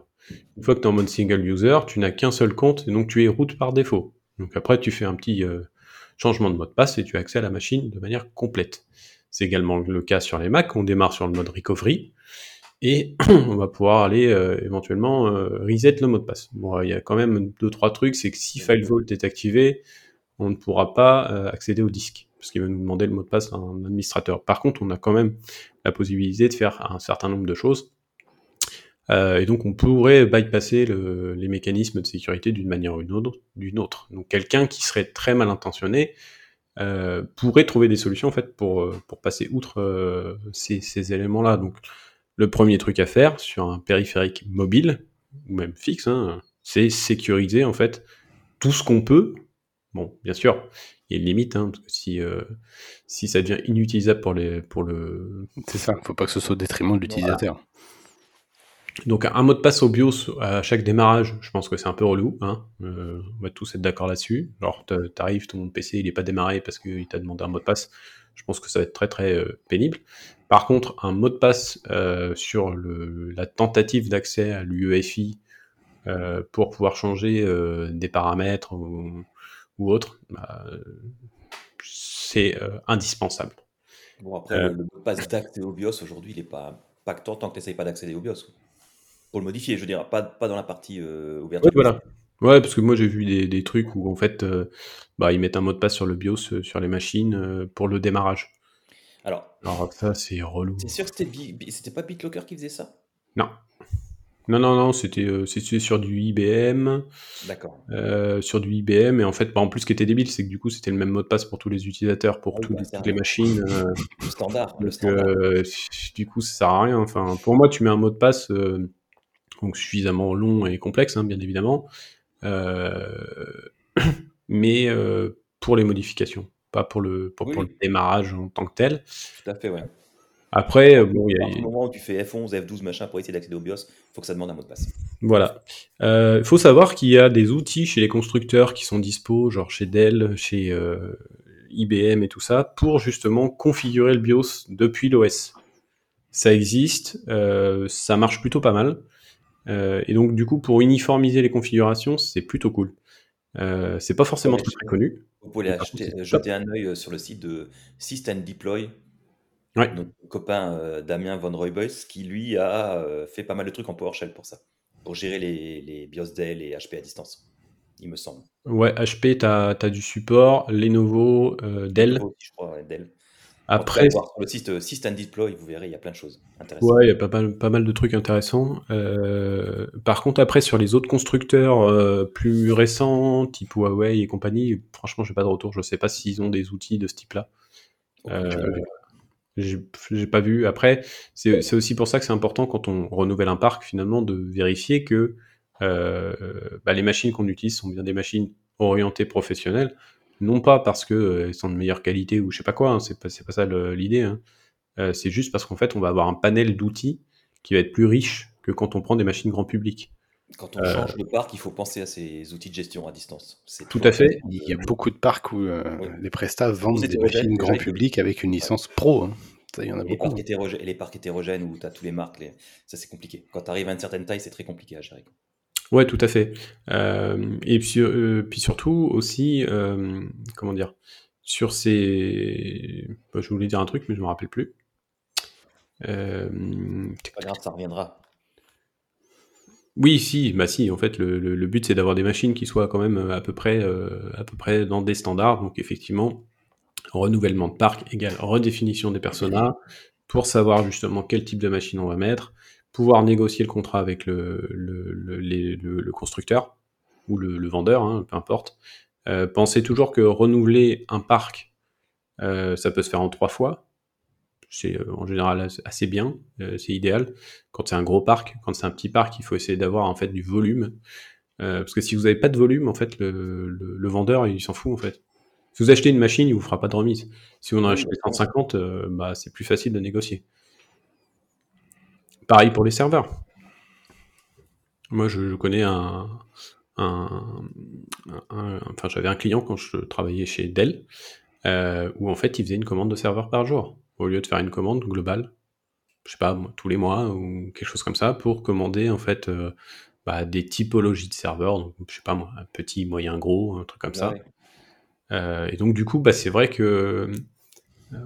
Une fois que tu es en mode single user, tu n'as qu'un seul compte et donc tu es route par défaut. Donc après, tu fais un petit euh, changement de mot de passe et tu as accès à la machine de manière complète. C'est également le cas sur les Mac. On démarre sur le mode recovery et (clears throat) on va pouvoir aller euh, éventuellement euh, reset le mot de passe. Bon, il y a quand même deux trois trucs, c'est que si FileVault est activé, on ne pourra pas accéder au disque parce qu'il va nous demander le mot de passe d'un administrateur. Par contre, on a quand même la possibilité de faire un certain nombre de choses. Euh, et donc, on pourrait bypasser le, les mécanismes de sécurité d'une manière ou d'une autre, d'une autre. Donc, quelqu'un qui serait très mal intentionné euh, pourrait trouver des solutions en fait pour, euh, pour passer outre euh, ces, ces éléments-là. Donc, le premier truc à faire sur un périphérique mobile ou même fixe, hein, c'est sécuriser en fait tout ce qu'on peut. Bon, bien sûr, il y a une limite, hein, parce que si, euh, si ça devient inutilisable pour, les, pour le... C'est ça, il ne faut pas que ce soit au détriment de l'utilisateur. Voilà. Donc un mot de passe au BIOS à chaque démarrage, je pense que c'est un peu relou. Hein euh, on va tous être d'accord là-dessus. Alors t'arrives, ton PC il n'est pas démarré parce qu'il t'a demandé un mot de passe. Je pense que ça va être très très euh, pénible. Par contre, un mot de passe euh, sur le, la tentative d'accès à l'UEFI euh, pour pouvoir changer euh, des paramètres ou, ou autre, bah, c'est indispensable. Bon après, le, mot de passe d'accès au BIOS aujourd'hui, il n'est pas pactant tant que tu n'essayes pas d'accéder au BIOS pour le modifier, je veux dire, pas, pas dans la partie ouverte. Ouais, voilà. Ouais, parce que moi j'ai vu des, des, trucs où en fait, bah, ils mettent un mot de passe sur le BIOS sur les machines pour le démarrage. Alors, Alors ça c'est relou. C'est sûr que c'était pas BitLocker qui faisait ça? Non. Non, non, non, c'était euh, sur du IBM. D'accord. Euh, sur du IBM, et en fait, bah, en plus, ce qui était débile, c'est que du coup, c'était le même mot de passe pour tous les utilisateurs, pour oui, tous bah, toutes les machines. (laughs) euh, Le standard. Le standard. du coup, ça sert à rien. Enfin, pour moi, tu mets un mot de passe donc suffisamment long et complexe, hein, bien évidemment, (coughs) mais pour les modifications, pas pour le, pour, Oui, pour oui. le démarrage en tant que tel. Tout à fait, ouais. Après, euh, bon, il y À a, du moment où tu fais F11, F12, machin, pour essayer d'accéder au BIOS, il faut que ça demande un mot de passe. Voilà. Euh, Il faut savoir qu'il y a des outils chez les constructeurs qui sont dispo, genre chez Dell, chez euh, IBM et tout ça, pour justement configurer le BIOS depuis l'OS. Ça existe, euh, ça marche plutôt pas mal. Euh, et donc du coup, pour uniformiser les configurations, c'est plutôt cool. Euh, c'est pas forcément très, connu. Vous pouvez acheter, contre, c'est jeter un œil euh, sur le site de System Deploy, Ouais. notre copain euh, Damien Von Royboys, qui lui a euh, fait pas mal de trucs en PowerShell pour ça, pour gérer les, les BIOS Dell et HP à distance, il me semble. Ouais, HP, t'as as du support, Lenovo, euh, Dell. Lenovo aussi, je crois, ouais, Dell. Après, voir sur le site euh, System Deploy, vous verrez, il y a plein de choses intéressantes. Ouais, il y a pas mal, pas mal de trucs intéressants. Euh, par contre, après, sur les autres constructeurs euh, plus récents, type Huawei et compagnie, franchement, j'ai pas de retour. Je sais pas s'ils ont des outils de ce type-là. Ok, Euh, j'ai pas vu. Après, c'est aussi pour ça que c'est important quand on renouvelle un parc, finalement, de vérifier que bah, les machines qu'on utilise sont bien des machines orientées professionnelles. Non pas parce qu'elles sont de meilleure qualité ou je sais pas quoi, hein, c'est pas, c'est pas ça l'idée. hein. Euh, c'est juste parce qu'en fait, on va avoir un panel d'outils qui va être plus riche que quand on prend des machines grand public. Quand on Euh, change de parc, il faut penser à ces outils de gestion à distance. C'est Tout à fait. Il y a beaucoup de parcs où euh, Oui. les prestats vendent des machines grand public avec une licence pro. hein. Ça, il y en a Et les, beaucoup. parcs hétérogènes, et les parcs hétérogènes où tu as tous les marques, les- ça c'est compliqué. Quand tu arrives à une certaine taille, c'est très compliqué à gérer. Ouais, tout à fait. Euh, et puis, euh, puis surtout aussi, euh, comment dire, sur ces... bah, je voulais dire un truc, mais je me rappelle plus. Pas grave, ça reviendra. Oui, si, bah si, en fait, le, le- le but c'est d'avoir des machines qui soient quand même à peu près, à peu près dans des standards. Donc effectivement, renouvellement de parc égale redéfinition des personas pour savoir justement quel type de machine on va mettre, pouvoir négocier le contrat avec le, le, le, les- le- le constructeur ou le, vendeur, hein, peu importe. Euh, pensez toujours que renouveler un parc, euh, ça peut se faire en trois fois. C'est euh, en général assez- bien, c'est idéal. Quand c'est un gros parc, quand c'est un petit parc, il faut essayer d'avoir en fait du volume. Parce que si vous n'avez pas de volume, en fait, le, vendeur, il s'en fout en fait. Si vous achetez une machine, il vous fera pas de remise. Si vous en achetez d'accord. 150, euh, bah, c'est plus facile de négocier. Pareil pour les serveurs. Moi, je, je connais un, un, enfin, j'avais un client quand je travaillais chez Dell, euh, où en fait, il faisait une commande de serveur par jour, au lieu de faire une commande globale, je sais pas, tous les mois ou quelque chose comme ça, pour commander en fait euh, bah, des typologies de serveurs, donc je sais pas moi, un petit, moyen, gros, un truc comme ça. Euh, et donc du coup, bah, c'est vrai que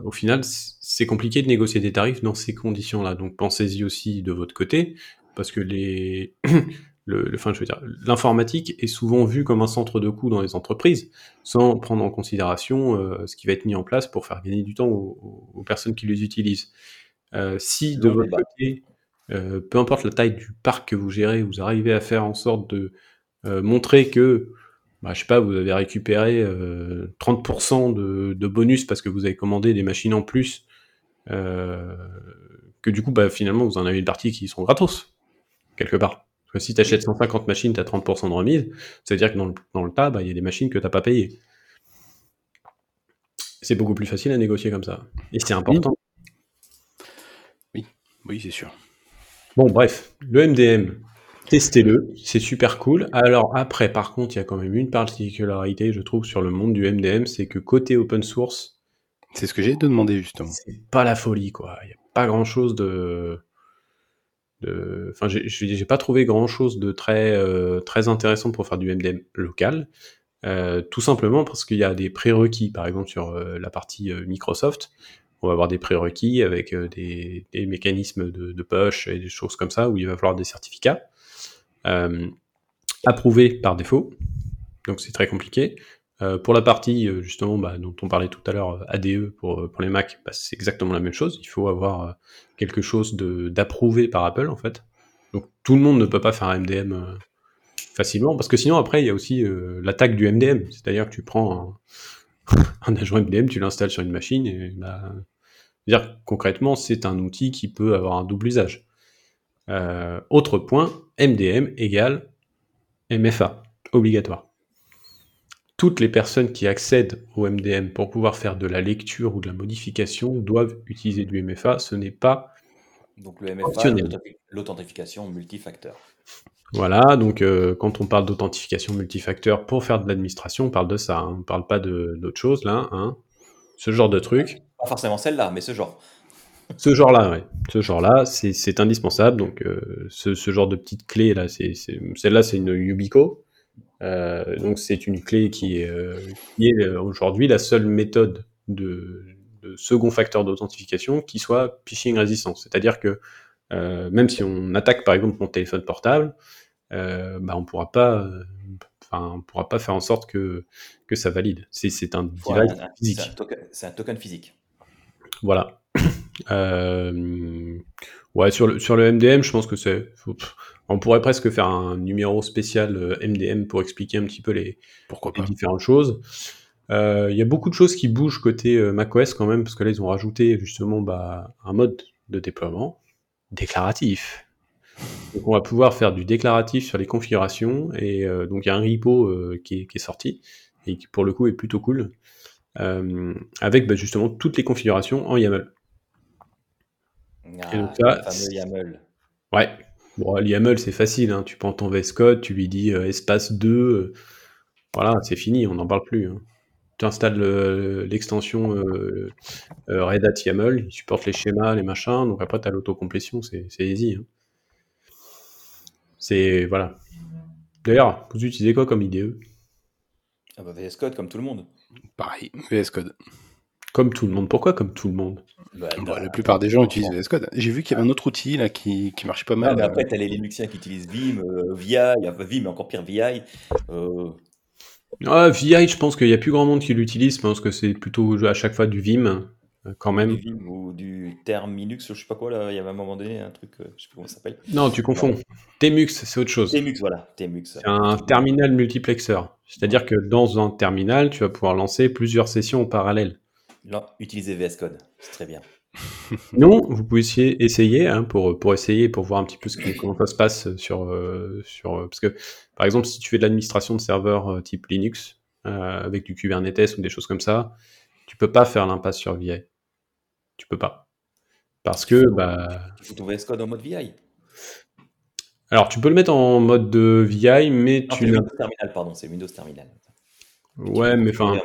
au final, c'est compliqué de négocier des tarifs dans ces conditions-là. Donc pensez-y aussi de votre côté, parce que les (coughs) le, le, enfin, je veux dire, l'informatique est souvent vue comme un centre de coût dans les entreprises, sans prendre en considération euh, ce qui va être mis en place pour faire gagner du temps aux, aux personnes qui les utilisent. Euh, si de votre côté, euh, peu importe la taille du parc que vous gérez, vous arrivez à faire en sorte de euh, montrer que, bah, je sais pas, vous avez récupéré 30% de, de, bonus parce que vous avez commandé des machines en plus, que du coup, bah, finalement, vous en avez une partie qui sont gratos, quelque part si tu achètes 150 machines, tu as 30% de remise. Ça veut dire que dans le, dans le tas, bah, il y a des machines que tu n'as pas payées. C'est beaucoup plus facile à négocier comme ça. Et c'est important. Oui, oui, c'est sûr. Bon, bref, le MDM, testez-le, c'est super cool. Alors après, par contre, il y a quand même une particularité, je trouve, sur le monde du MDM, c'est que côté open source, c'est ce que j'ai de demander justement. C'est pas la folie, quoi. Il n'y a pas grand-chose de Enfin, j'ai pas trouvé grand chose de très, euh, très intéressant pour faire du MDM local. Euh, tout simplement parce qu'il y a des prérequis, par exemple sur euh, la partie Microsoft, on va avoir des prérequis avec des, des, mécanismes de, de, push et des choses comme ça où il va falloir des certificats approuvés par défaut. Donc c'est très compliqué. Euh, pour la partie euh, justement bah, dont on parlait tout à l'heure, euh, ADE pour, les Mac, bah, c'est exactement la même chose. Il faut avoir quelque chose d'approuvé par Apple en fait. Donc tout le monde ne peut pas faire un MDM facilement parce que sinon après il y a aussi l'attaque du MDM, c'est-à-dire que tu prends un, (laughs) agent MDM, tu l'installes sur une machine et bah, concrètement c'est un outil qui peut avoir un double usage. Autre point, MDM égale MFA, obligatoire toutes les personnes qui accèdent au MDM pour pouvoir faire de la lecture ou de la modification doivent utiliser du MFA. Ce n'est pas donc le MFA, l'authentification multifacteur. Voilà, donc euh, quand on parle d'authentification multifacteur pour faire de l'administration, on parle de ça, hein. on ne parle pas d'autre chose là, hein. ce genre de truc. Pas forcément celle-là, mais ce genre. Ce genre-là. Ce genre-là, c'est indispensable. Donc, euh, ce, ce, genre de petite clé là, celle-là, c'est une Ubico. Euh, donc c'est une clé qui est, euh, est aujourd'hui la seule méthode de, de second facteur d'authentification qui soit phishing résistant. C'est-à-dire que même si on attaque par exemple mon téléphone portable, bah, on pourra pas, enfin on pourra pas faire en sorte que, que ça valide. C'est un device physique. C'est un, token physique. Voilà. Euh, ouais, sur le, sur le MDM, je pense que c'est. On pourrait presque faire un numéro spécial MDM euh, pour expliquer un petit peu les, Pourquoi les différentes choses. Euh, il y a beaucoup de choses qui bougent côté macOS quand même, parce que là, ils ont rajouté justement bah, un mode de déploiement déclaratif. Donc, on va pouvoir faire du déclaratif sur les configurations, et donc il y a un repo qui, est, qui, est, sorti, et qui pour le coup est plutôt cool, avec bah, justement toutes les configurations en YAML. Ah, et donc le fameux YAML. Ouais. Bon, l'YAML, c'est facile. Hein. Tu prends ton VS Code, tu lui dis euh, espace 2. Euh, voilà, c'est fini, on n'en parle plus. Hein. Tu installes l'extension euh, Red Hat YAML, il supporte les schémas, les machins. Donc après, tu as l'autocomplétion, c'est easy. Hein. C'est. Voilà. D'ailleurs, vous utilisez quoi comme IDE ah bah, VS Code, comme tout le monde. Pareil, VS Code. Comme tout le monde. Pourquoi comme tout le monde? Bah, bah, La plupart des gens utilisent VS Code. J'ai vu qu'il y avait un autre outil là qui, qui marche pas mal. mais après, tu as les Linuxiens qui utilisent Vim, euh, VI, Vim, mais encore pire VI. Euh... Ah, VI, je pense qu'il n'y a plus grand monde qui l'utilise. Je pense que c'est plutôt à chaque fois du Vim, euh, quand même. Du Vim ou du Terminux, je sais pas quoi, là. Il y avait un moment donné un truc, euh, je sais plus comment ça s'appelle. Non, tu confonds. Temux, c'est autre chose. Temux, voilà. Temux. C'est un terminal multiplexeur. C'est-à-dire que dans un terminal, tu vas pouvoir lancer plusieurs sessions en parallèle. Non, utilisez VS Code, c'est très bien. (laughs) non, vous pouvez essayer, essayer hein, pour, pour essayer, pour voir un petit peu ce que, comment ça se passe sur, euh, sur... Parce que, par exemple, si tu fais de l'administration de serveurs euh, type Linux, euh, avec du Kubernetes ou des choses comme ça, tu peux pas faire l'impasse sur VI. Tu peux pas. Parce que... Bah... Tu fous ton VS Code en mode VI Alors, tu peux le mettre en mode de VI, mais Non, tu. Windows Terminal, pardon, c'est Windows Terminal. Ouais, mais enfin.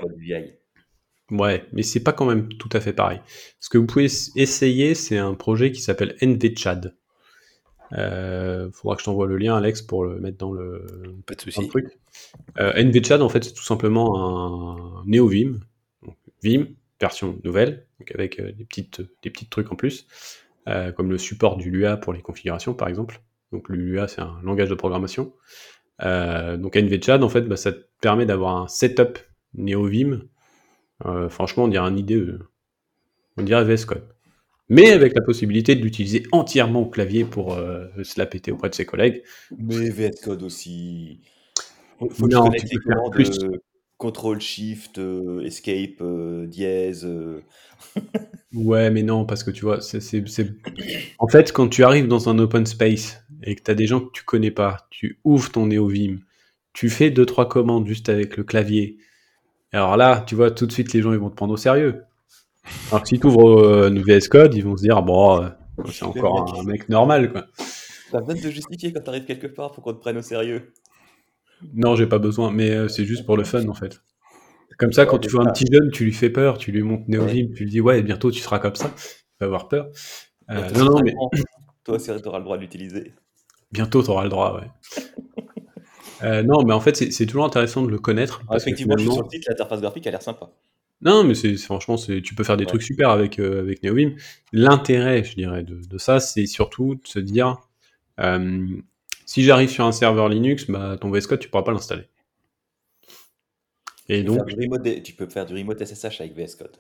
Ouais, mais c'est pas quand même tout à fait pareil. Ce que vous pouvez essayer, c'est un projet qui s'appelle NVChad. Euh, faudra que je t'envoie le lien, Alex, pour le mettre dans le, Pas de souci. truc. Euh, NVChad, en fait, c'est tout simplement un NeoVim. Donc, Vim, version nouvelle, donc avec euh, des, petites, des petits trucs en plus, euh, comme le support du Lua pour les configurations, par exemple. Donc, le Lua, c'est un langage de programmation. Donc, NVChad, en fait, bah, ça te permet d'avoir un setup NeoVim. Euh, franchement, on dirait un IDE. On dirait VS Code. Mais avec la possibilité de l'utiliser entièrement au clavier pour euh, se la péter auprès de ses collègues. Mais VS Code aussi. Faut, faut Non, que tu les commandes plus. euh, Control Shift, euh, Escape, dièse. (laughs) Ouais, mais non, parce que tu vois, c'est, c'est- c'est- en fait, quand tu arrives dans un open space et que tu as des gens que tu connais pas, tu ouvres ton NeoVim, tu fais deux trois commandes juste avec le clavier. Alors là, tu vois, tout de suite, les gens ils vont te prendre au sérieux. Alors que si tu ouvres VS Code, ils vont se dire, bon, euh, c'est encore un mec normal, quoi. T'as besoin de te justifier quand t'arrives quelque part pour qu'on te prenne au sérieux. Non, j'ai pas besoin, mais euh, c'est juste pour le fun, en fait. Comme ça, quand tu vois un petit jeune, tu lui fais peur, tu lui montres NeoVim, tu lui dis, ouais, bientôt tu seras comme ça, il va avoir peur. Euh, non, non, tu mais. Toi aussi, t'auras le droit de l'utiliser. bientôt tu auras le droit, ouais. (laughs) Euh, non, mais en fait, c'est toujours intéressant de le connaître. Ah, Parce que effectivement, je suis sur le site, l'interface graphique a l'air sympa. Non, mais c'est franchement, tu peux faire des Ouais. trucs super avec, euh, avec NeoVim. L'intérêt, je dirais, de, de ça, c'est surtout de se dire, euh, si j'arrive sur un serveur Linux, bah, ton VS Code, tu pourras pas l'installer. Et Tu peux, faire donc, du remote, tu peux faire du remote SSH avec VS Code.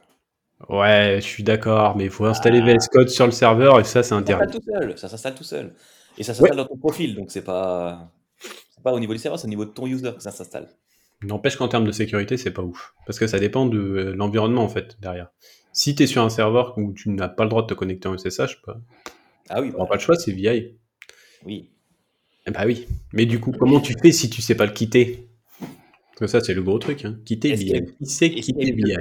ouais, je suis d'accord, mais il faut installer VS Code sur le serveur et ça, c'est Ça s'installe interdit. tout seul. Ça s'installe tout seul. Et ça s'installe dans ton profil, donc c'est pas, pas au niveau du serveur, c'est au niveau de ton user que ça s'installe. N'empêche qu'en termes de sécurité, c'est pas ouf. Parce que ça dépend de euh, l'environnement, en fait, derrière. Si tu es sur un serveur où tu n'as pas le droit de te connecter en SSH, pas... ah oui, bah. pas le choix, c'est VI. Oui. Eh bah oui. Mais du coup, comment tu fais si tu sais pas le quitter? Parce que ça, c'est le gros truc. Hein. Quitter VI. Qui sait quitter VI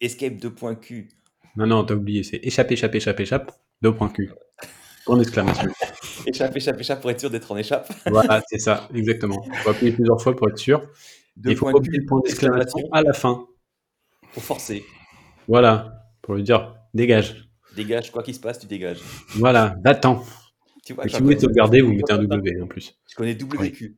Escape 2.q. Non, non, t'as oublié, c'est échappe, échappe, échappe, échappe, 2.q. En exclamation. (laughs) échappe, échappe, échappe pour être sûr d'être en échappe. voilà, c'est ça, exactement. Il faut appuyer plusieurs fois pour être sûr. Il faut appuyer le point d'exclamation à la fin. Pour forcer. Voilà, pour lui dire dégage. Dégage, quoi qu'il se passe, tu dégages. Voilà, va-t'en. Si vous voulez sauvegarder, vous mettez un W en plus. Je connais WQ.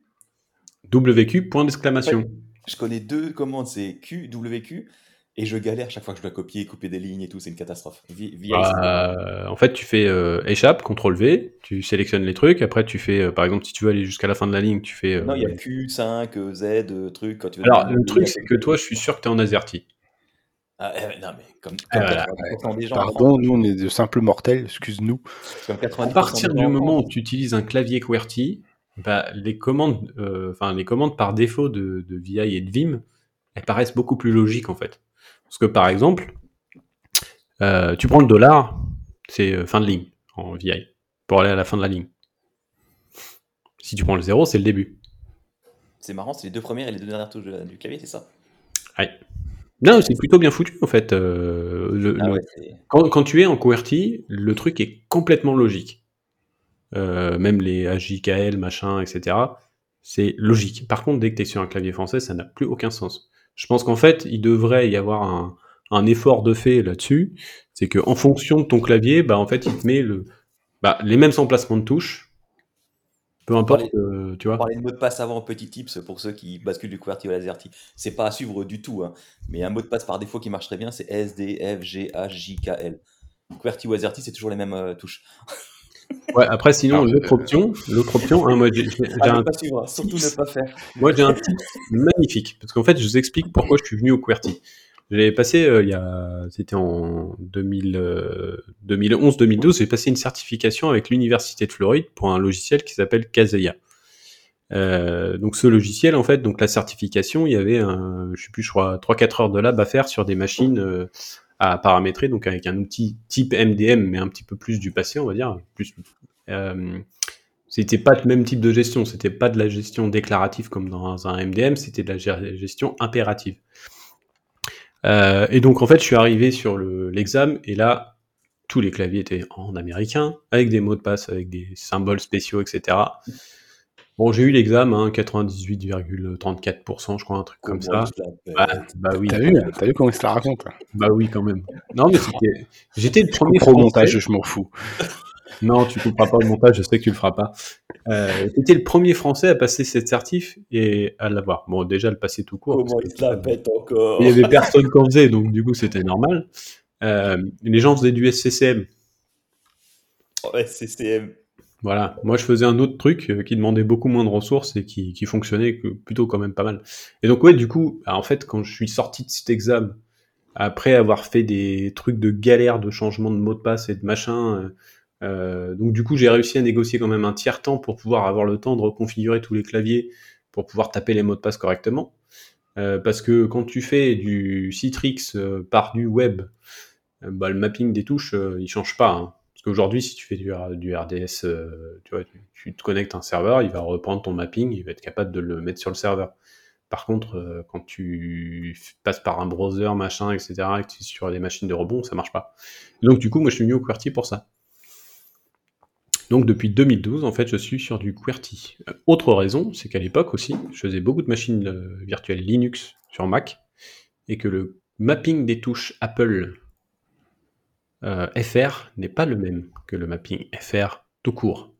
WQ, point d'exclamation. je connais deux commandes, c'est Q, WQ et je galère chaque fois que je dois copier, couper des lignes et tout, c'est une catastrophe. Bah, en fait, tu fais euh, échappe, CTRL V, tu sélectionnes les trucs. Après, tu fais, euh, par exemple, si tu veux aller jusqu'à la fin de la ligne, tu fais. euh, Non, il y a Q, 5, Z, euh, truc. Quand tu veux Alors, le truc, c'est que toi, je suis sûr que tu es en AZERTY. Ah, eh, non, mais comme, Ah, comme voilà. 90% des gens Pardon, nous on est de simples mortels, excuse-nous. comme 90% À partir du moment France, où tu utilises un clavier QWERTY, bah, les commandes, euh, enfin les commandes par défaut de, de VI et de Vim, elles paraissent beaucoup plus logiques en fait. Parce que par exemple, euh, tu prends le dollar, c'est euh, fin de ligne en VI pour aller à la fin de la ligne. Si tu prends le zéro, c'est le début. c'est marrant, c'est les deux premières et les deux dernières touches de du clavier, c'est ça? Ouais. Non, c'est plutôt bien foutu en fait. euh, le- Ah le- ouais, c'est- quand, quand tu es en QWERTY, le truc est complètement logique. Euh, même les HJKL, machin, etc. C'est logique. Par contre, dès que tu es sur un clavier français, ça n'a plus aucun sens. Je pense qu'en fait, il devrait y avoir un, un effort de fait là-dessus. C'est que en fonction de ton clavier, bah, en fait, il te met le, bah, les mêmes emplacements de touches. Peu importe, euh, tu vois. parlait de mot de passe avant, petit tips pour ceux qui basculent du QWERTY au LaserTy. C'est pas à suivre du tout, hein. mais un mot de passe par défaut qui marche très bien, c'est S, D, F, G, H, J, K, L. QWERTY ou LaserTy, c'est toujours les mêmes euh, touches. (laughs) Ouais, après, sinon, Alors, l'autre euh, option, l'autre option, hein, moi, j'ai Ah, un pas suivre, hein. surtout ne pas faire. Moi, j'ai un tip magnifique. Parce qu'en fait, je vous explique pourquoi je suis venu au QWERTY. Je l'ai passé euh, il y a, c'était en 2000, euh, 2011-2012, j'ai passé une certification avec l'Université de Floride pour un logiciel qui s'appelle Kaseya. Donc ce logiciel, en fait, donc la certification, il y avait un, je sais plus, je crois, 3-4 heures de lab à faire sur des machines à paramétrer, donc avec un outil type MDM, mais un petit peu plus du passé, on va dire. Plus, euh, c'était pas le même type de gestion, c'était pas de la gestion déclarative comme dans un MDM, c'était de la gestion impérative. Euh, et donc en fait, je suis arrivé sur le- l'examen et là, tous les claviers étaient en américain, avec des mots de passe, avec des symboles spéciaux, etc. Bon, j'ai eu l'examen, hein, 98,34%, je crois, un truc comme ça. Bah, bah, oui. T'as vu, vu comment il se la raconte Bah oui, quand même. Non, mais c'était. J'étais le premier. Pro montage, je m'en fous. (laughs) Non, tu couperas pas le montage, je sais que tu le feras pas. Euh, le premier Français à passer cette certif et à l'avoir. Bon, déjà le passer tout court. Comment il se la pète encore? Il y avait personne qui en faisait, donc du coup c'était normal. Euh, les gens faisaient du SCCM. Oh, SCCM. Voilà, moi je faisais un autre truc euh, qui demandait beaucoup moins de ressources et qui, qui fonctionnait plutôt quand même pas mal. Et donc ouais, du coup, en fait, quand je suis sorti de cet examen, après avoir fait des trucs de galère de changement de mot de passe et de machin, euh, euh, donc du coup, j'ai réussi à négocier quand même un tiers temps pour pouvoir avoir le temps de reconfigurer tous les claviers pour pouvoir taper les mots de passe correctement. Euh, parce que quand tu fais du Citrix euh, par du web, bah, le mapping des touches, il change pas. Hein. Qu'aujourd'hui, si tu fais du, du RDS, tu, vois, tu, te connectes à un serveur, il va reprendre ton mapping, il va être capable de le mettre sur le serveur. Par contre, quand tu passes par un browser, machin, etc., et que tu es sur des machines de rebond, ça marche pas. Donc du coup, moi je suis venu au QWERTY pour ça. Donc depuis 2012, en fait, je suis sur du QWERTY. Euh, autre raison, c'est qu'à l'époque aussi, je faisais beaucoup de machines euh, virtuelles Linux sur Mac, et que le mapping des touches Apple euh, FR n'est pas le même que le mapping FR tout court.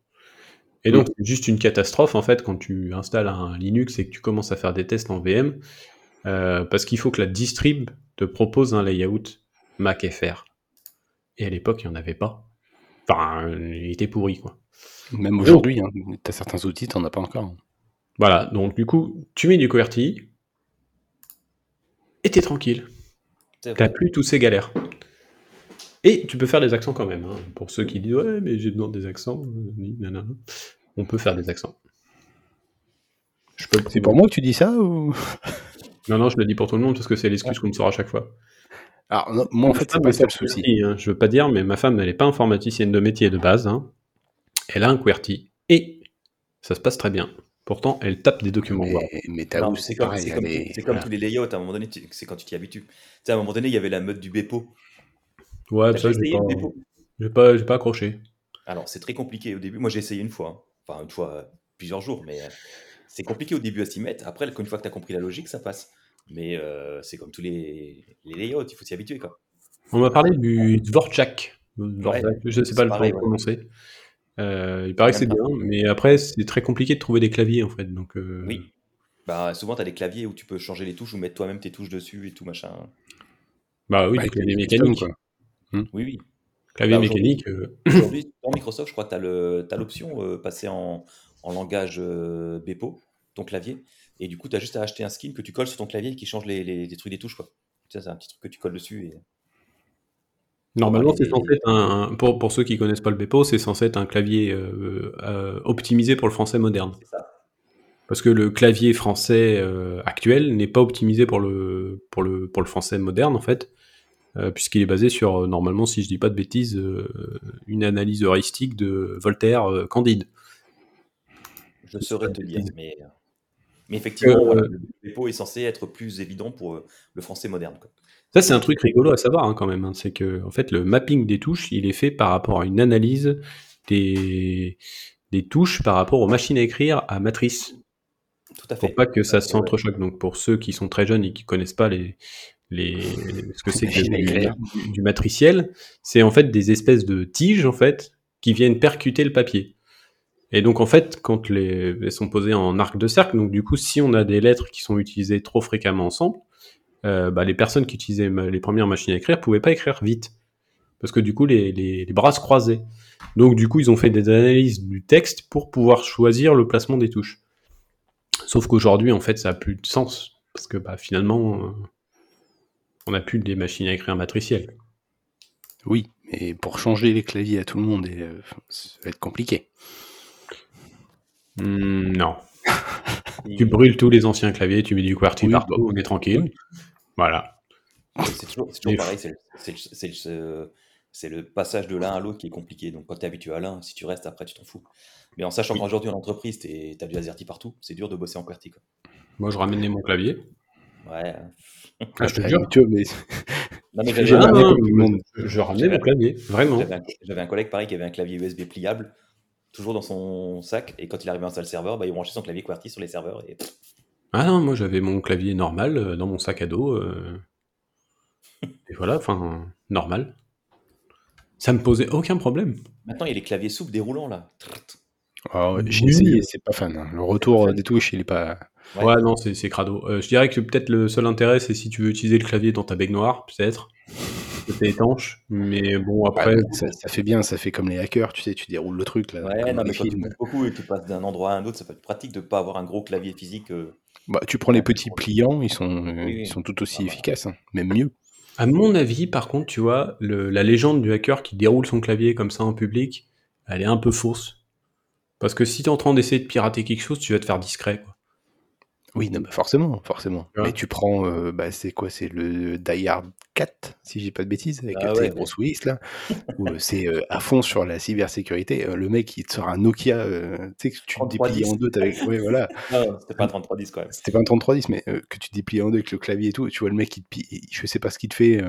Et donc, c'est juste une catastrophe, en fait, quand tu installes un Linux et que tu commences à faire des tests en VM, parce qu'il faut que la distrib te propose un layout Mac FR. Et à l'époque, il n'y en avait pas. Enfin, il était pourri, quoi. Même aujourd'hui, hein, tu as certains outils, tu n'en as pas encore. Voilà, donc du coup, tu mets du QWERTY et t'es tranquille. T'as plus tous ces galères. Et tu peux faire des accents quand même. Hein. Pour ceux qui disent ouais, mais j'ai besoin des accents, on peut faire des accents. C'est pour moi que tu dis ça ou? (laughs) Non, non, je le dis pour tout le monde parce que c'est l'excuse qu'on me sort à chaque fois. Alors, moi, en fait, c'est pas ça le souci. Hein. Je veux pas dire, mais ma femme, elle n'est pas informaticienne de métier de base. Hein. Elle a un QWERTY. Et ça se passe très bien. Pourtant, elle tape des documents Mais, mais t'as c'est pareil. C'est comme, tous les layouts. À un moment donné, c'est quand tu t'y habitues. Tu sais, à un moment donné, il y avait la mode du Bepo. Ouais, ça, j'ai pas, pas, pas accroché. Alors, c'est très compliqué au début. Moi, j'ai essayé une fois. Hein. Enfin, une fois, euh, plusieurs jours. Mais euh, c'est compliqué au début à s'y mettre. Après, une fois que tu as compris la logique, ça passe. Mais euh, c'est comme tous les, les layouts, il faut s'y habituer. Quoi. On m'a parlé du Dvorak. je ne sais pas le prononcer. Euh, il paraît que c'est bien, mais après, c'est très compliqué de trouver des claviers en fait. Donc, euh... Oui. Bah, souvent, tu as des claviers où tu peux changer les touches ou mettre toi-même tes touches dessus et tout machin. Bah oui, des claviers mécaniques. Quoi. Hmm. Oui, oui. Clavier bah, mécanique. Euh. Aujourd'hui, dans Microsoft, je crois que tu as l'option euh, passer en, en langage Bepo, ton clavier. Et du coup, tu as juste à acheter un skin que tu colles sur ton clavier et qui change les, les, trucs des touches. Quoi. C'est un petit truc que tu colles dessus. Et... Normalement, c'est censé être un, pour, pour, ceux qui connaissent pas le Bepo, c'est censé être un clavier euh, euh, optimisé pour le français moderne. Ça. Parce que le clavier français euh, actuel n'est pas optimisé pour le, pour, le, pour le français moderne, en fait, puisqu'il est basé sur, normalement, si je dis pas de bêtises, une analyse heuristique de Voltaire Candide. Je saurais te dire, mais mais effectivement, euh, le dépôt est censé être plus évident pour euh, le français moderne. Ça, c'est un truc rigolo à savoir hein, quand même. Hein. C'est que en fait, le mapping des touches, il est fait par rapport à une analyse des, des touches par rapport aux machines à écrire à matrice. Tout à fait. Pour pas que ça s'entrechoque. Donc, pour ceux qui sont très jeunes et qui connaissent pas les, les, (laughs) ce que c'est que du, du, matriciel, c'est en fait des espèces de tiges en fait qui viennent percuter le papier. Et donc en fait, quand les, elles sont posées en arc de cercle, donc du coup, si on a des lettres qui sont utilisées trop fréquemment ensemble, euh, bah, les personnes qui utilisaient les premières machines à écrire pouvaient pas écrire vite, parce que du coup, les, les, bras se croisaient. Donc du coup, ils ont fait des analyses du texte pour pouvoir choisir le placement des touches. Sauf qu'aujourd'hui, en fait, ça a plus de sens, parce que bah, finalement, euh, on n'a plus des machines à écrire matricielles. Oui, mais pour changer les claviers à tout le monde, euh, ça va être compliqué. Hmm, non. (laughs) tu brûles tous les anciens claviers, tu mets du QWERTY partout, on est tranquille. Voilà. C'est toujours, pareil, c'est le, passage de l'un à l'autre qui est compliqué. Donc quand tu es habitué à l'un, si tu restes après, tu t'en fous. Mais en sachant qu'aujourd'hui en entreprise, tu as du AZERTY partout, c'est dur de bosser en QWERTY. Moi, je ramenais mon clavier. Ouais. Ah, je te jure. mais... Non, mais je, ramenais mon clavier, vraiment. J'avais un, un, collègue pareil qui avait un clavier USB pliable toujours dans son sac. Et quand il arrive en salle serveur, bah, il branchait son clavier QWERTY sur les serveurs. Et... Ah non, moi j'avais mon clavier normal euh, dans mon sac à dos. euh, (laughs) et voilà, enfin, normal. Ça me posait aucun problème. Maintenant, il y a les claviers souples déroulants là. Ah ouais, J'ai Oui. essayé, c'est pas fan. hein. Le retour des touches, il est pas. Ouais. Ouais, non, c'est c'est crado. Euh, je dirais que peut-être le seul intérêt, c'est si tu veux utiliser le clavier dans ta baignoire, peut-être. que C'est étanche. Mais bon, après, Ouais, ça, ça fait bien, ça fait comme les hackers, tu sais, tu déroules le truc là. Ouais, non, mais quand tu beaucoup et que tu passes d'un endroit à un autre, ça peut être pratique de ne pas avoir un gros clavier physique. euh. Bah, tu prends les petits pliants, ils sont, euh, Oui, oui. ils sont tout aussi Ah efficaces, hein, même mieux. À mon avis, par contre, tu vois, le- la légende du hacker qui déroule son clavier comme ça en public, elle est un peu fausse. Parce que si tu es en train d'essayer de pirater quelque chose, tu vas te faire discret. Quoi. Oui, non, mais forcément, forcément. Ouais. Mais tu prends, euh, bah, c'est quoi? C'est le Die Hard 4, si j'ai pas de bêtises, avec Ah ouais. grosse Willis là, où euh, (laughs) c'est euh, à fond sur la cybersécurité. Euh, le mec, il te sort un Nokia, tu sais, que tu 3310. déplies en deux, avec. Ouais, voilà. (laughs) Non, c'était pas un 3310 quand même. C'était pas un 3310, mais que tu déplies en deux avec le clavier et tout. et Tu vois le mec, il te il- je sais pas ce qu'il te fait.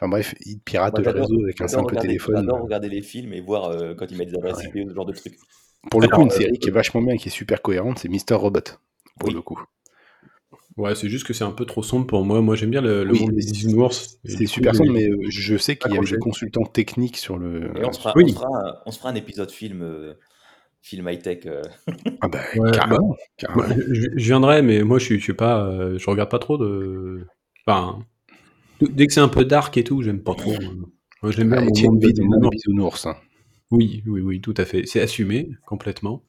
Enfin bref, il te pirate Moi, le réseau avec un simple regarder, téléphone. j'adore regarder les films et voir quand ils mettent des adresses. IP ou ce genre de trucs. Pour le coup, une série qui est vachement bien et qui est super cohérente, c'est Mister Robot. Pour Oui. le coup. Ouais, c'est juste que c'est un peu trop sombre pour moi. Moi, j'aime bien le, le Oui, monde des. Et C'est super j'ai- simple, mais euh, je sais qu'il y avait des consultants techniques sur le. Et on se fera, oui. on se fera, un, on se fera un épisode film, euh, film high-tech. euh. Ah bah, Ouais, carrément. carrément. Moi, je, je viendrai, mais moi, je suis, je suis pas, euh, je regarde pas trop de. Enfin, dès que c'est un peu dark et tout, j'aime pas trop. Moi, j'aime bien Ah, mon monde des bisounours. hein. Oui, oui, oui, tout à fait. C'est assumé complètement.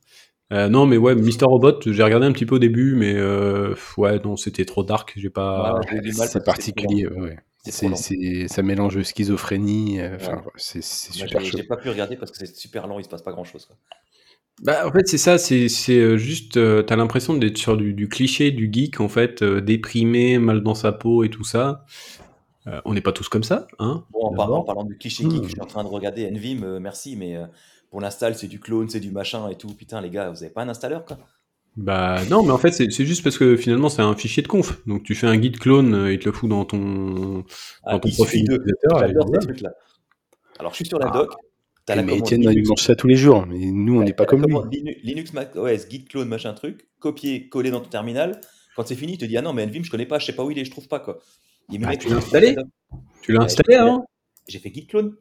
Euh, non, mais ouais, Mister Robot, j'ai regardé un petit peu au début, mais euh, ouais, non, c'était trop dark. J'ai pas. Ouais, du C'est particulier, ouais. C'est ça mélange schizophrénie, euh, Ouais. c'est, super j'ai- chaud. J'ai pas pu regarder parce que c'est super lent, il se passe pas grand chose. Bah, en fait, c'est ça, c'est c'est, euh, juste, euh, t'as l'impression d'être sur du, du cliché du geek, en fait, euh, déprimé, mal dans sa peau et tout ça. Euh, on n'est pas tous comme ça, hein Bon, en, par- d'abord. en parlant de cliché Hmm. geek, je suis en train de regarder euh, merci, mais euh, pour l'install, c'est du clone, c'est du machin et tout. Putain, les gars, vous avez pas un installeur quoi? Bah non, mais en fait, c'est juste parce que finalement, c'est un fichier de conf. Donc, tu fais un guide clone, euh, il te le fout dans ton, Ah, dans ton profil de- J'adore ces trucs-là. Alors, je suis sur la Ah. doc. T'as Eh, la mais Étienne, il Linux, mange ça tous les jours, mais nous, on n'est pas comme lui. commande Linu- Linux, Mac OS, guide clone, machin truc, copier, coller dans ton terminal. Quand c'est fini, il te dit Ah non, mais Envim, je connais pas, je sais pas où il est, je trouve pas quoi. Mecs, tu l'as installé. Tu l'as installé, hein J'ai fait guide clone.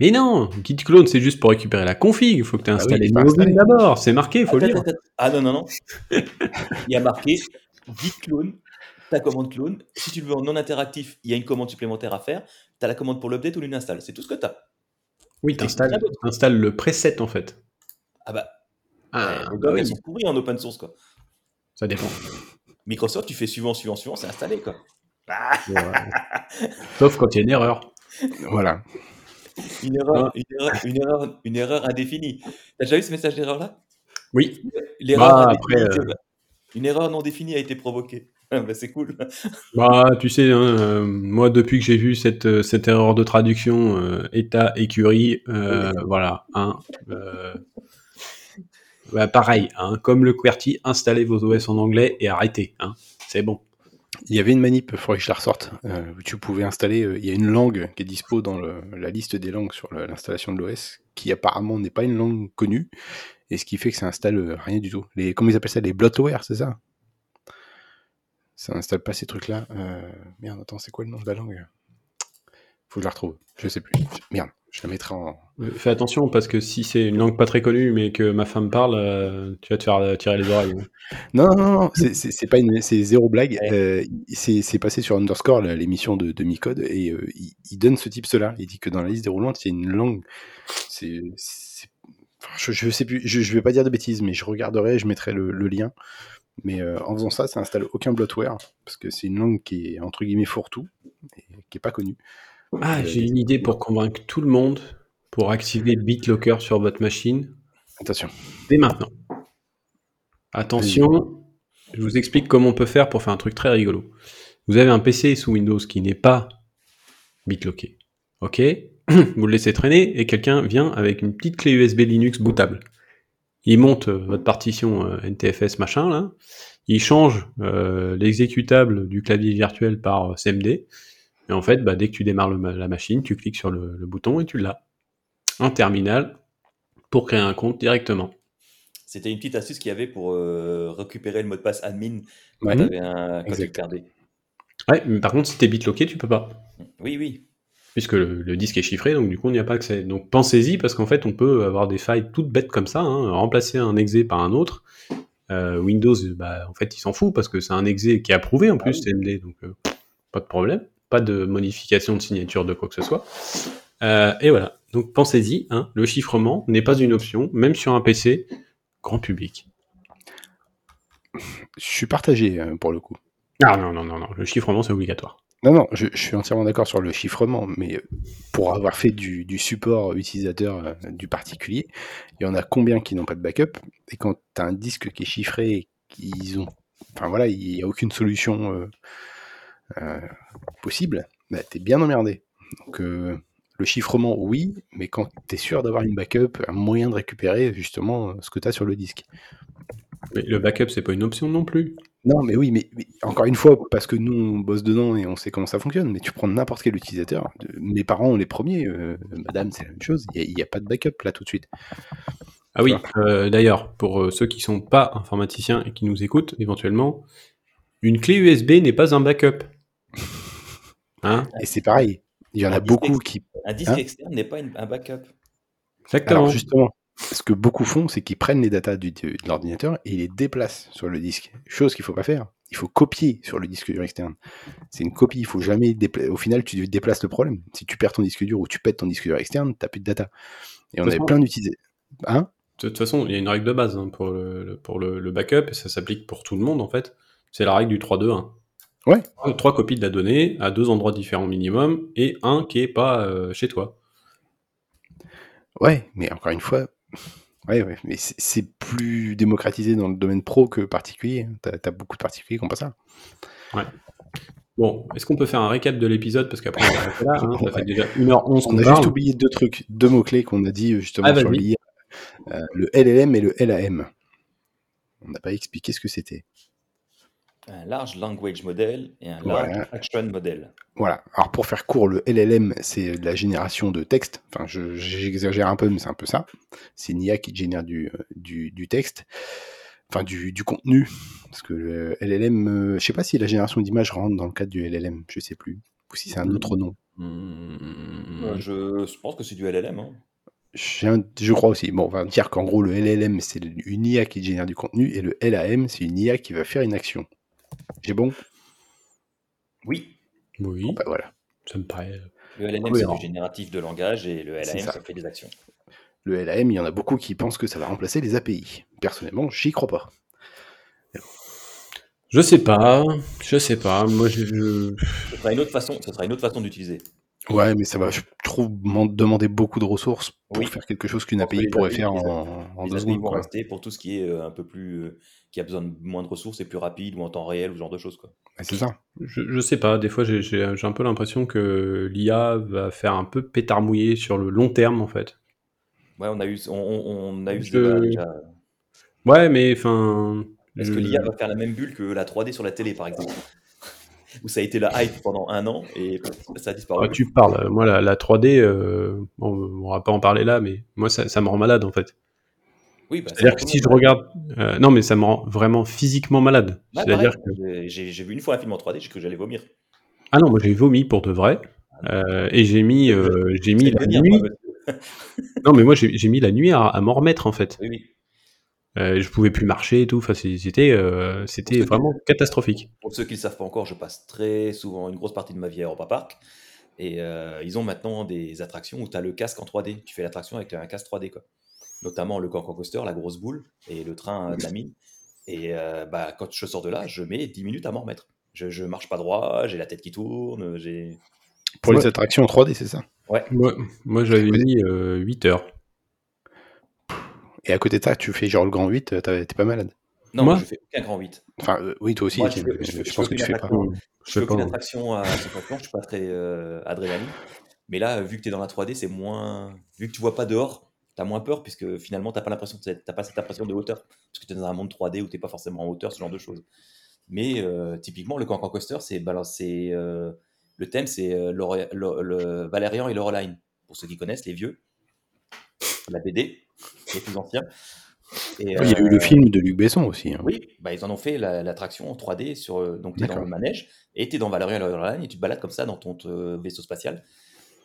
Mais non, guide clone, c'est juste pour récupérer la config. Il faut que tu aies oui, installé d'abord. C'est marqué, il faut le Attends, lire. attends, attends. Ah non, non, non. il y a marqué guide clone, ta commande clone. Si tu le veux en non interactif, il y a une commande supplémentaire à faire. Tu as la commande pour l'update ou l'install. C'est tout ce que tu as. Oui, d'autre. t'installes le preset, en fait. Ah bah, Ah, euh, bah oui, elles sont pourries en open source quoi. ça dépend. Microsoft, tu fais suivant, suivant, suivant, c'est installé quoi. Ouais. Sauf quand il y a une erreur. Voilà. Une erreur, une erreur, une erreur, une erreur indéfinie. T'as déjà eu ce message d'erreur là Oui. L'erreur Bah, indéfinie, après, c'est- Une erreur non définie a été provoquée. Ah, (laughs) bah, c'est cool. Bah, tu sais, hein, euh, moi, depuis que j'ai vu cette, euh, cette erreur de traduction, euh, état, écurie, euh, voilà, hein, euh, bah, pareil, hein, comme le QWERTY, installez vos OS en anglais et arrêtez, hein, c'est bon. Il y avait une manip, il faudrait que je la ressorte. euh, tu pouvais installer, euh, il y a une langue qui est dispo dans le- la liste des langues sur l'installation de l'OS, qui apparemment n'est pas une langue connue, et ce qui fait que ça installe euh, rien du tout. Les, comment ils appellent ça Les bloatware, c'est ça? Ça installe pas ces trucs-là. Euh, merde, attends, c'est quoi le nom de la langue? Faut que je la retrouve. Je sais plus. Merde, je la mettrai en. Euh, Fais attention, parce que si c'est une langue pas très connue, mais que ma femme parle, euh, tu vas te faire euh, tirer les oreilles. hein. (laughs) Non, non, non, c'est- pas une, c'est zéro blague. Ouais. Euh, c'est passé sur Underscore, l'émission de, de Micode, et euh, il, il donne ce type cela. Il dit que dans la liste déroulante, il y a une langue. C'est, je, je sais plus, je, je vais pas dire de bêtises, mais je regarderai, je mettrai le, le lien. Mais euh, en faisant ça, ça installe aucun bloatware parce que c'est une langue qui est entre guillemets fourre-tout et qui est pas connue. Ah, Euh, j'ai une idée pour convaincre tout le monde pour activer BitLocker sur votre machine Attention. dès maintenant. Attention, je vous explique comment on peut faire pour faire un truc très rigolo. Vous avez un PC sous Windows qui n'est pas bitlocké. Ok? (clears throat) Vous le laissez traîner et quelqu'un vient avec une petite clé USB Linux bootable. Il monte euh, votre partition euh, NTFS machin là. Il change euh, l'exécutable du clavier virtuel par euh, CMD. Et en fait, bah, dès que tu démarres le la machine, tu cliques sur le, le bouton et tu l'as. Un terminal, pour créer un compte directement. C'était une petite astuce qu'il y avait pour euh, récupérer le mot de passe admin quand, t'avais un, tu. Ouais, mais par contre, si t'es bitlocké, tu peux pas. Oui, oui. Puisque le, le disque est chiffré, donc du coup, on n'y a pas accès. Donc pensez-y, parce qu'en fait, on peut avoir des failles toutes bêtes comme ça, hein, remplacer un exe par un autre. Euh, Windows, bah, en fait, il s'en fout, parce que c'est un exe qui est approuvé en plus, CMD, donc euh, pas de problème. Pas de modification de signature de quoi que ce soit. Euh, et voilà. Donc pensez-y, hein, le chiffrement n'est pas une option, même sur un PC grand public. Je suis partagé euh, pour le coup. Ah non, non, non, non, le chiffrement c'est obligatoire. Non, non, je, je suis entièrement d'accord sur le chiffrement, mais euh, pour avoir fait du, du support utilisateur euh, du particulier, il y en a combien qui n'ont pas de backup? Et quand tu as un disque qui est chiffré, et qu'ils ont. Enfin voilà, il n'y a aucune solution euh, possible, bah, tu es bien emmerdé. Donc euh, le chiffrement, oui, mais quand tu es sûr d'avoir une backup, un moyen de récupérer justement euh, ce que tu as sur le disque. Mais le backup c'est pas une option non plus. Non, mais oui, mais, mais encore une fois, parce que nous, on bosse dedans et on sait comment ça fonctionne, mais tu prends n'importe quel utilisateur. Mes parents, les premiers, euh, madame, c'est la même chose, il n'y a, pas de backup là tout de suite. Ah oui, euh, d'ailleurs, pour euh, ceux qui sont pas informaticiens et qui nous écoutent éventuellement, une clé USB n'est pas un backup. Hein Et c'est pareil, il y en a Un beaucoup ex- qui. Un disque Hein externe n'est pas une- un backup. Exactement. Alors justement, ce que beaucoup font, c'est qu'ils prennent les datas du- de, l'ordinateur et ils les déplacent sur le disque. Chose qu'il faut pas faire. Il faut copier sur le disque dur externe. C'est une copie, il faut jamais. Au final, tu déplaces le problème. Si tu perds ton disque dur ou tu pètes ton disque dur externe, t'as plus de data. Et on avait plein d'utilisateurs. Hein? De toute façon, il y a une règle de base hein, pour, le, le- pour le, le backup, et ça s'applique pour tout le monde en fait. C'est la règle du 3-2-1. Ouais. Trois- Trois copies de la donnée à deux endroits différents minimum, et un qui est pas euh, chez toi. Ouais, mais encore une fois, ouais, ouais, mais c'est- plus démocratisé dans le domaine pro que particulier. T'as as beaucoup de particuliers qui n'ont pas ça. Bon, est-ce qu'on peut faire un récap de l'épisode? Parce qu'après, on là. hein, ça Ouais. fait déjà 1h11 On a parle. juste oublié deux trucs, deux mots-clés qu'on a dit euh, justement Ah, sur vas-y. l'IA. Euh, le LLM et le LAM. On n'a pas expliqué ce que c'était. Un large language model et un Voilà. large action model. Voilà. Alors pour faire court, le LLM, c'est de la génération de texte. Enfin, je- j'exagère un peu, mais c'est un peu ça. C'est une IA qui génère du, euh, du, du texte, enfin du, du contenu. Parce que le LLM, euh, je sais pas si la génération d'images rentre dans le cadre du LLM, je sais plus. Ou si c'est un autre nom. Hmm, Euh, je, pense que c'est du LLM. hein. Je crois aussi. Bon, on va dire qu'en gros, le LLM, c'est une IA qui génère du contenu et le LAM, c'est une IA qui va faire une action. J'ai bon? Oui. Oui, Bah voilà. ça me paraît. Le LLM, c'est du génératif de langage et le LAM, ça. ça. fait des actions. Le LAM, il y en a beaucoup qui pensent que ça va remplacer les API. Personnellement, j'y crois pas. Je sais pas, je sais pas. Moi, je, je- Ce sera une autre façon, ce sera une autre façon d'utiliser. Ouais, mais ça va, je trouve, demander beaucoup de ressources pour Oui. faire quelque chose qu'une API pourrait API, faire en, deux API secondes. vont quoi. rester pour tout ce qui est euh, un peu plus, euh, qui a besoin de moins de ressources et plus rapide ou en temps réel ou ce genre de choses. Quoi. Ouais, c'est ça. je, je sais pas. Des fois, j'ai- j'ai j'ai un peu l'impression que l'IA va faire un peu pétard mouillé sur le long terme, en fait. Ouais, on a eu, on, on- on a eu ce Je- débat déjà. Ouais, mais enfin. Est-ce je- que l'IA va faire la même bulle que la 3D sur la télé, par exemple? (laughs) Où ça a été la hype pendant un an et ça a disparu. Ah, tu parles. Moi, la, la 3D, euh, bon, on va pas en parler là, mais moi, ça, ça me rend malade, en fait. Oui, bah, C'est-à-dire que si je regarde. euh, non, mais ça me rend vraiment physiquement malade. Ouais, C'est-à-dire que. J'ai- vu une fois un film en 3D, j'ai cru que j'allais vomir. Ah non, moi, j'ai vomi pour de vrai. euh, et j'ai mis, euh, j'ai mis C'est la nuit. moi. Non, mais moi, j'ai mis la nuit à, à m'en remettre, en fait. Oui, oui. Euh, je pouvais plus marcher et tout. Enfin, c'était, euh, c'était qui- vraiment catastrophique. Pour ceux qui ne le savent pas encore, je passe très souvent une grosse partie de ma vie à Europa Park. Et euh, ils ont maintenant des attractions où tu as le casque en 3D. Tu fais l'attraction avec un casque 3D. Quoi. Notamment le Cancan Coaster, la grosse boule et le train euh, de la mine. Et euh, bah, quand je sors de là, je mets 10 minutes à m'en remettre. Je, je marche pas droit, j'ai la tête qui tourne. j'ai Pour Ouais. les attractions en 3D, c'est ça? Moi, moi j'avais Ouais. mis euh, 8 heures. Et à côté de ça, tu fais genre le grand 8, euh, t'es pas malade? Non, Moi moi, je fais aucun grand 8. Enfin, euh, oui, toi aussi, Moi, je fais- je je, fais- je pense que tu fais pas. attraction. Je fais pas. aucune attraction à 50 planches, je suis pas très euh, adrénaline. Mais là, vu que tu es dans la 3D, c'est moins. Vu que tu vois pas dehors, tu as moins peur, puisque finalement, tu pas l'impression de pas cette impression de hauteur. Parce que tu es dans un monde 3D où tu pas forcément en hauteur, ce genre de choses. Mais euh, typiquement, le Cancan Coaster, c'est c'est, euh, le thème, c'est euh, le, le Valérian et Laureline. Pour ceux qui connaissent, les vieux. La BD. les plus anciens. il y a eu le film de Luc Besson aussi. Hein. Oui, bah, ils en ont fait l'attraction en 3D sur. donc, tu es dans le manège et tu es dans Valerian et tu te balades comme ça dans ton vaisseau spatial.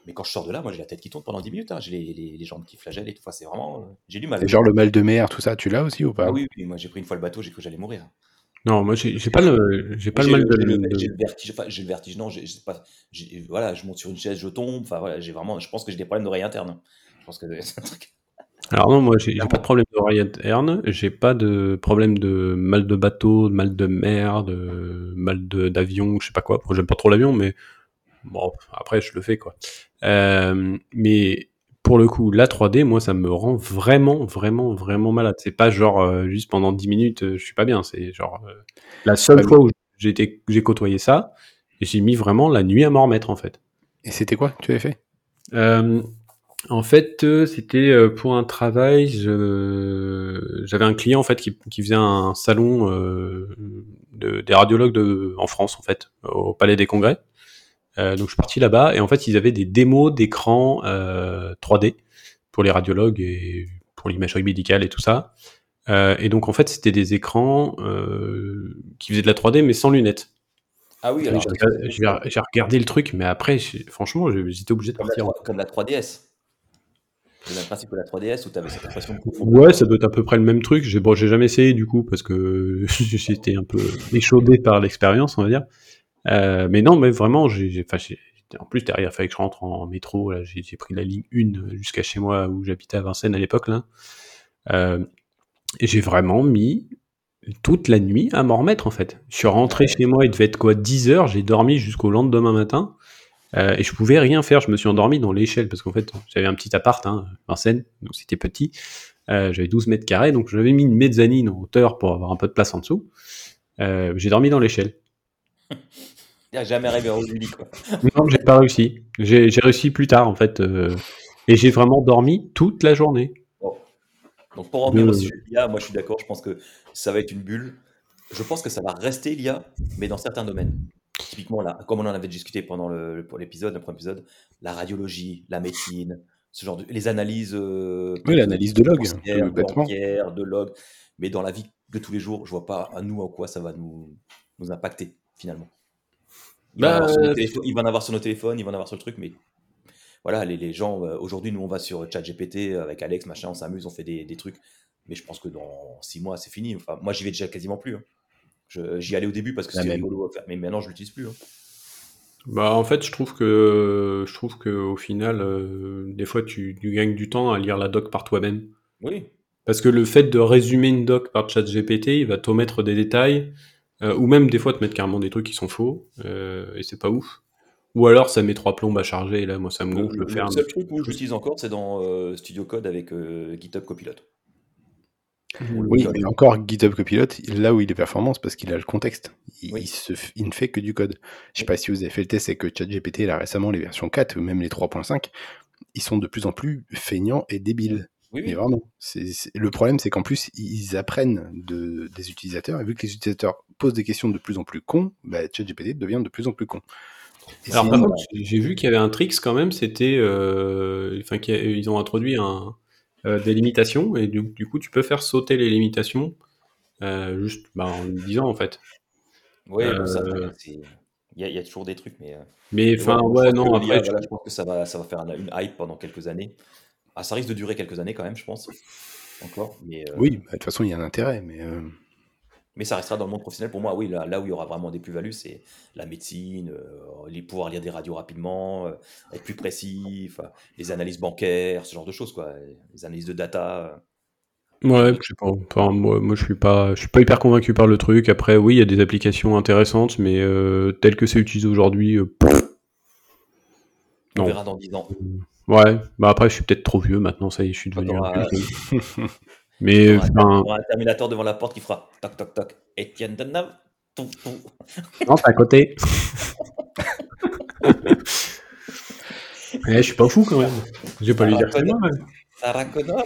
Mais quand je sors de là, moi j'ai la tête qui tourne pendant 10 minutes. Hein. J'ai les, les, les, jambes qui flagellent et tout. c'est vraiment. Euh, j'ai du mal. Et genre le mal de mer, tout ça, tu l'as aussi ou pas? Ah oui, oui, moi j'ai pris une fois le bateau, j'ai cru que j'allais mourir. Non, moi j'ai pas le, j'ai pas le mal de. J'ai le vertige, enfin, j'ai le vertige, non, j'ai pas. Voilà, je monte sur une chaise, je tombe. Enfin voilà, j'ai vraiment. Je pense que j'ai des problèmes d'oreille interne. Hein. Je pense que (laughs) c'est un truc. Alors non, moi j'ai pas de problème d'oreille interne, j'ai pas de problème de mal de bateau, de mal de mer, de mal d'avion, je sais pas quoi. J'aime pas trop l'avion, mais Bon, après, je le fais, quoi. Euh, mais pour le coup, la 3D, moi, ça me rend vraiment, vraiment, vraiment malade. C'est pas genre euh, juste pendant 10 minutes, euh, je suis pas bien. C'est genre la seule fois où j'ai côtoyé ça, j'ai mis vraiment la nuit à m'en remettre, en fait. Et c'était quoi que tu avais fait? En fait, c'était pour un travail. J'avais un client en fait qui, qui faisait un salon de, des radiologues de, en France, en fait, au Palais des Congrès. Euh, donc je suis parti là-bas et en fait ils avaient des démos d'écran euh, 3D pour les radiologues et pour l'imagerie médicale et tout ça. Euh, et donc en fait c'était des écrans euh, qui faisaient de la 3D mais sans lunettes. Ah oui, alors j'ai regardé le truc, mais après, franchement, j'étais obligé de partir. comme la 3DS. C'est le principe de la 3DS où tu avais cette impression de Ouais, ça doit être à peu près le même truc. J'ai bon, jamais essayé du coup parce que (laughs) j'étais un peu échaudé par l'expérience, on va dire. Euh, mais non, mais vraiment, en plus derrière, il fallait que je rentre en métro. J'ai, pris la ligne 1 jusqu'à chez moi où j'habitais à Vincennes à l'époque. Euh, j'ai vraiment mis toute la nuit à m'en remettre en fait. Je suis rentré chez moi, il devait être quoi 10 heures, j'ai dormi jusqu'au lendemain matin. Euh, et je pouvais rien faire, je me suis endormi dans l'échelle parce qu'en fait j'avais un petit appart, hein, Vincennes, donc c'était petit. Euh, j'avais 12 mètres carrés, donc j'avais mis une mezzanine en hauteur pour avoir un peu de place en dessous. Euh, j'ai dormi dans l'échelle. (laughs) N'a jamais rêvé au lit, quoi. Non, j'ai pas réussi. J'ai réussi plus tard, en fait. Euh, et j'ai vraiment dormi toute la journée. Donc, pour revenir au sujet l'IA, moi, je suis d'accord. Je pense que ça va être une bulle. Je pense que ça va rester l'IA, mais dans certains domaines. Typiquement, là, comme on en avait discuté pendant l'épisode, le, premier épisode, la radiologie, la médecine, ce genre de, les analyses. Euh, oui, l'analyse de log, de log. Mais dans la vie de tous les jours, je vois pas à nous en quoi ça va nous, nous impacter finalement. Bah, euh, il, va en avoir sur nos téléphones, il va en avoir sur le truc, mais voilà, les, les gens, euh, aujourd'hui, nous, on va sur ChatGPT avec Alex, machin, on s'amuse, on fait des, des, trucs, mais je pense que dans six mois, c'est fini. Enfin, moi, j'y vais déjà quasiment plus. Hein. J'y allais au début parce que c'était rigolo à faire, mais maintenant, je l'utilise plus. Hein. Bah, en fait, je trouve que, je trouve que au final, euh, des fois, tu, tu, gagnes du temps à lire la doc par toi-même. Oui. Parce que le fait de résumer une doc par ChatGPT, il va t'omettre des détails euh, ou même des fois te mettre carrément des trucs qui sont faux, euh, et c'est pas ouf. Ou alors ça met trois plombes à charger, et là moi ça me gonfle le, le faire. Le seul truc où j'utilise encore, c'est dans euh, Studio Code avec GitHub Copilot. Oui, mais encore GitHub Copilot, là où il est performant, c'est parce qu'il a le contexte. Il, se, il, ne fait que du code. Je sais pas si vous avez fait le test, c'est que ChatGPT, là récemment, les versions 4 ou même les 3.5, ils sont de plus en plus feignants et débiles. Oui, Mais vraiment, le problème, c'est qu'en plus, ils apprennent de, des utilisateurs, et vu que les utilisateurs posent des questions de plus en plus cons, bah, ChatGPT devient de plus en plus con. Alors, par contre, j'ai vu qu'il y avait un tricks quand même, c'était. Euh, enfin, qu'ils ont introduit un, euh, des limitations, et du, coup, tu peux faire sauter les limitations euh, juste bah, en disant, en fait. Oui, il y, a toujours des trucs, mais. Mais enfin, ouais, non, après. je pense que ça va, ça va faire une hype pendant quelques années. Ah, ça risque de durer quelques années quand même, je pense. Encore. Mais, euh, Oui, bah, de toute façon, il y a un intérêt. Mais, euh, mais ça restera dans le monde professionnel. Pour moi, oui, là, là où il y aura vraiment des plus-values, c'est la médecine, euh, les pouvoir lire des radios rapidement, être plus précis, les analyses bancaires, ce genre de choses, quoi. Les analyses de data. Ouais, je sais pas. moi, moi, je suis pas, je suis pas hyper convaincu par le truc. Après, oui, il y a des applications intéressantes, mais tel que c'est utilisé aujourd'hui, on verra dans 10 ans. Ouais, bah après, je suis peut-être trop vieux maintenant, ça y est, je suis devenu un (laughs) Mais enfin... un Terminator devant la porte qui fera toc toc toc. Etienne Denham. (laughs) Non, c'est à côté. (laughs) eh, je suis pas fou quand même. Je vais pas lui dire que moi. Sarah Connor.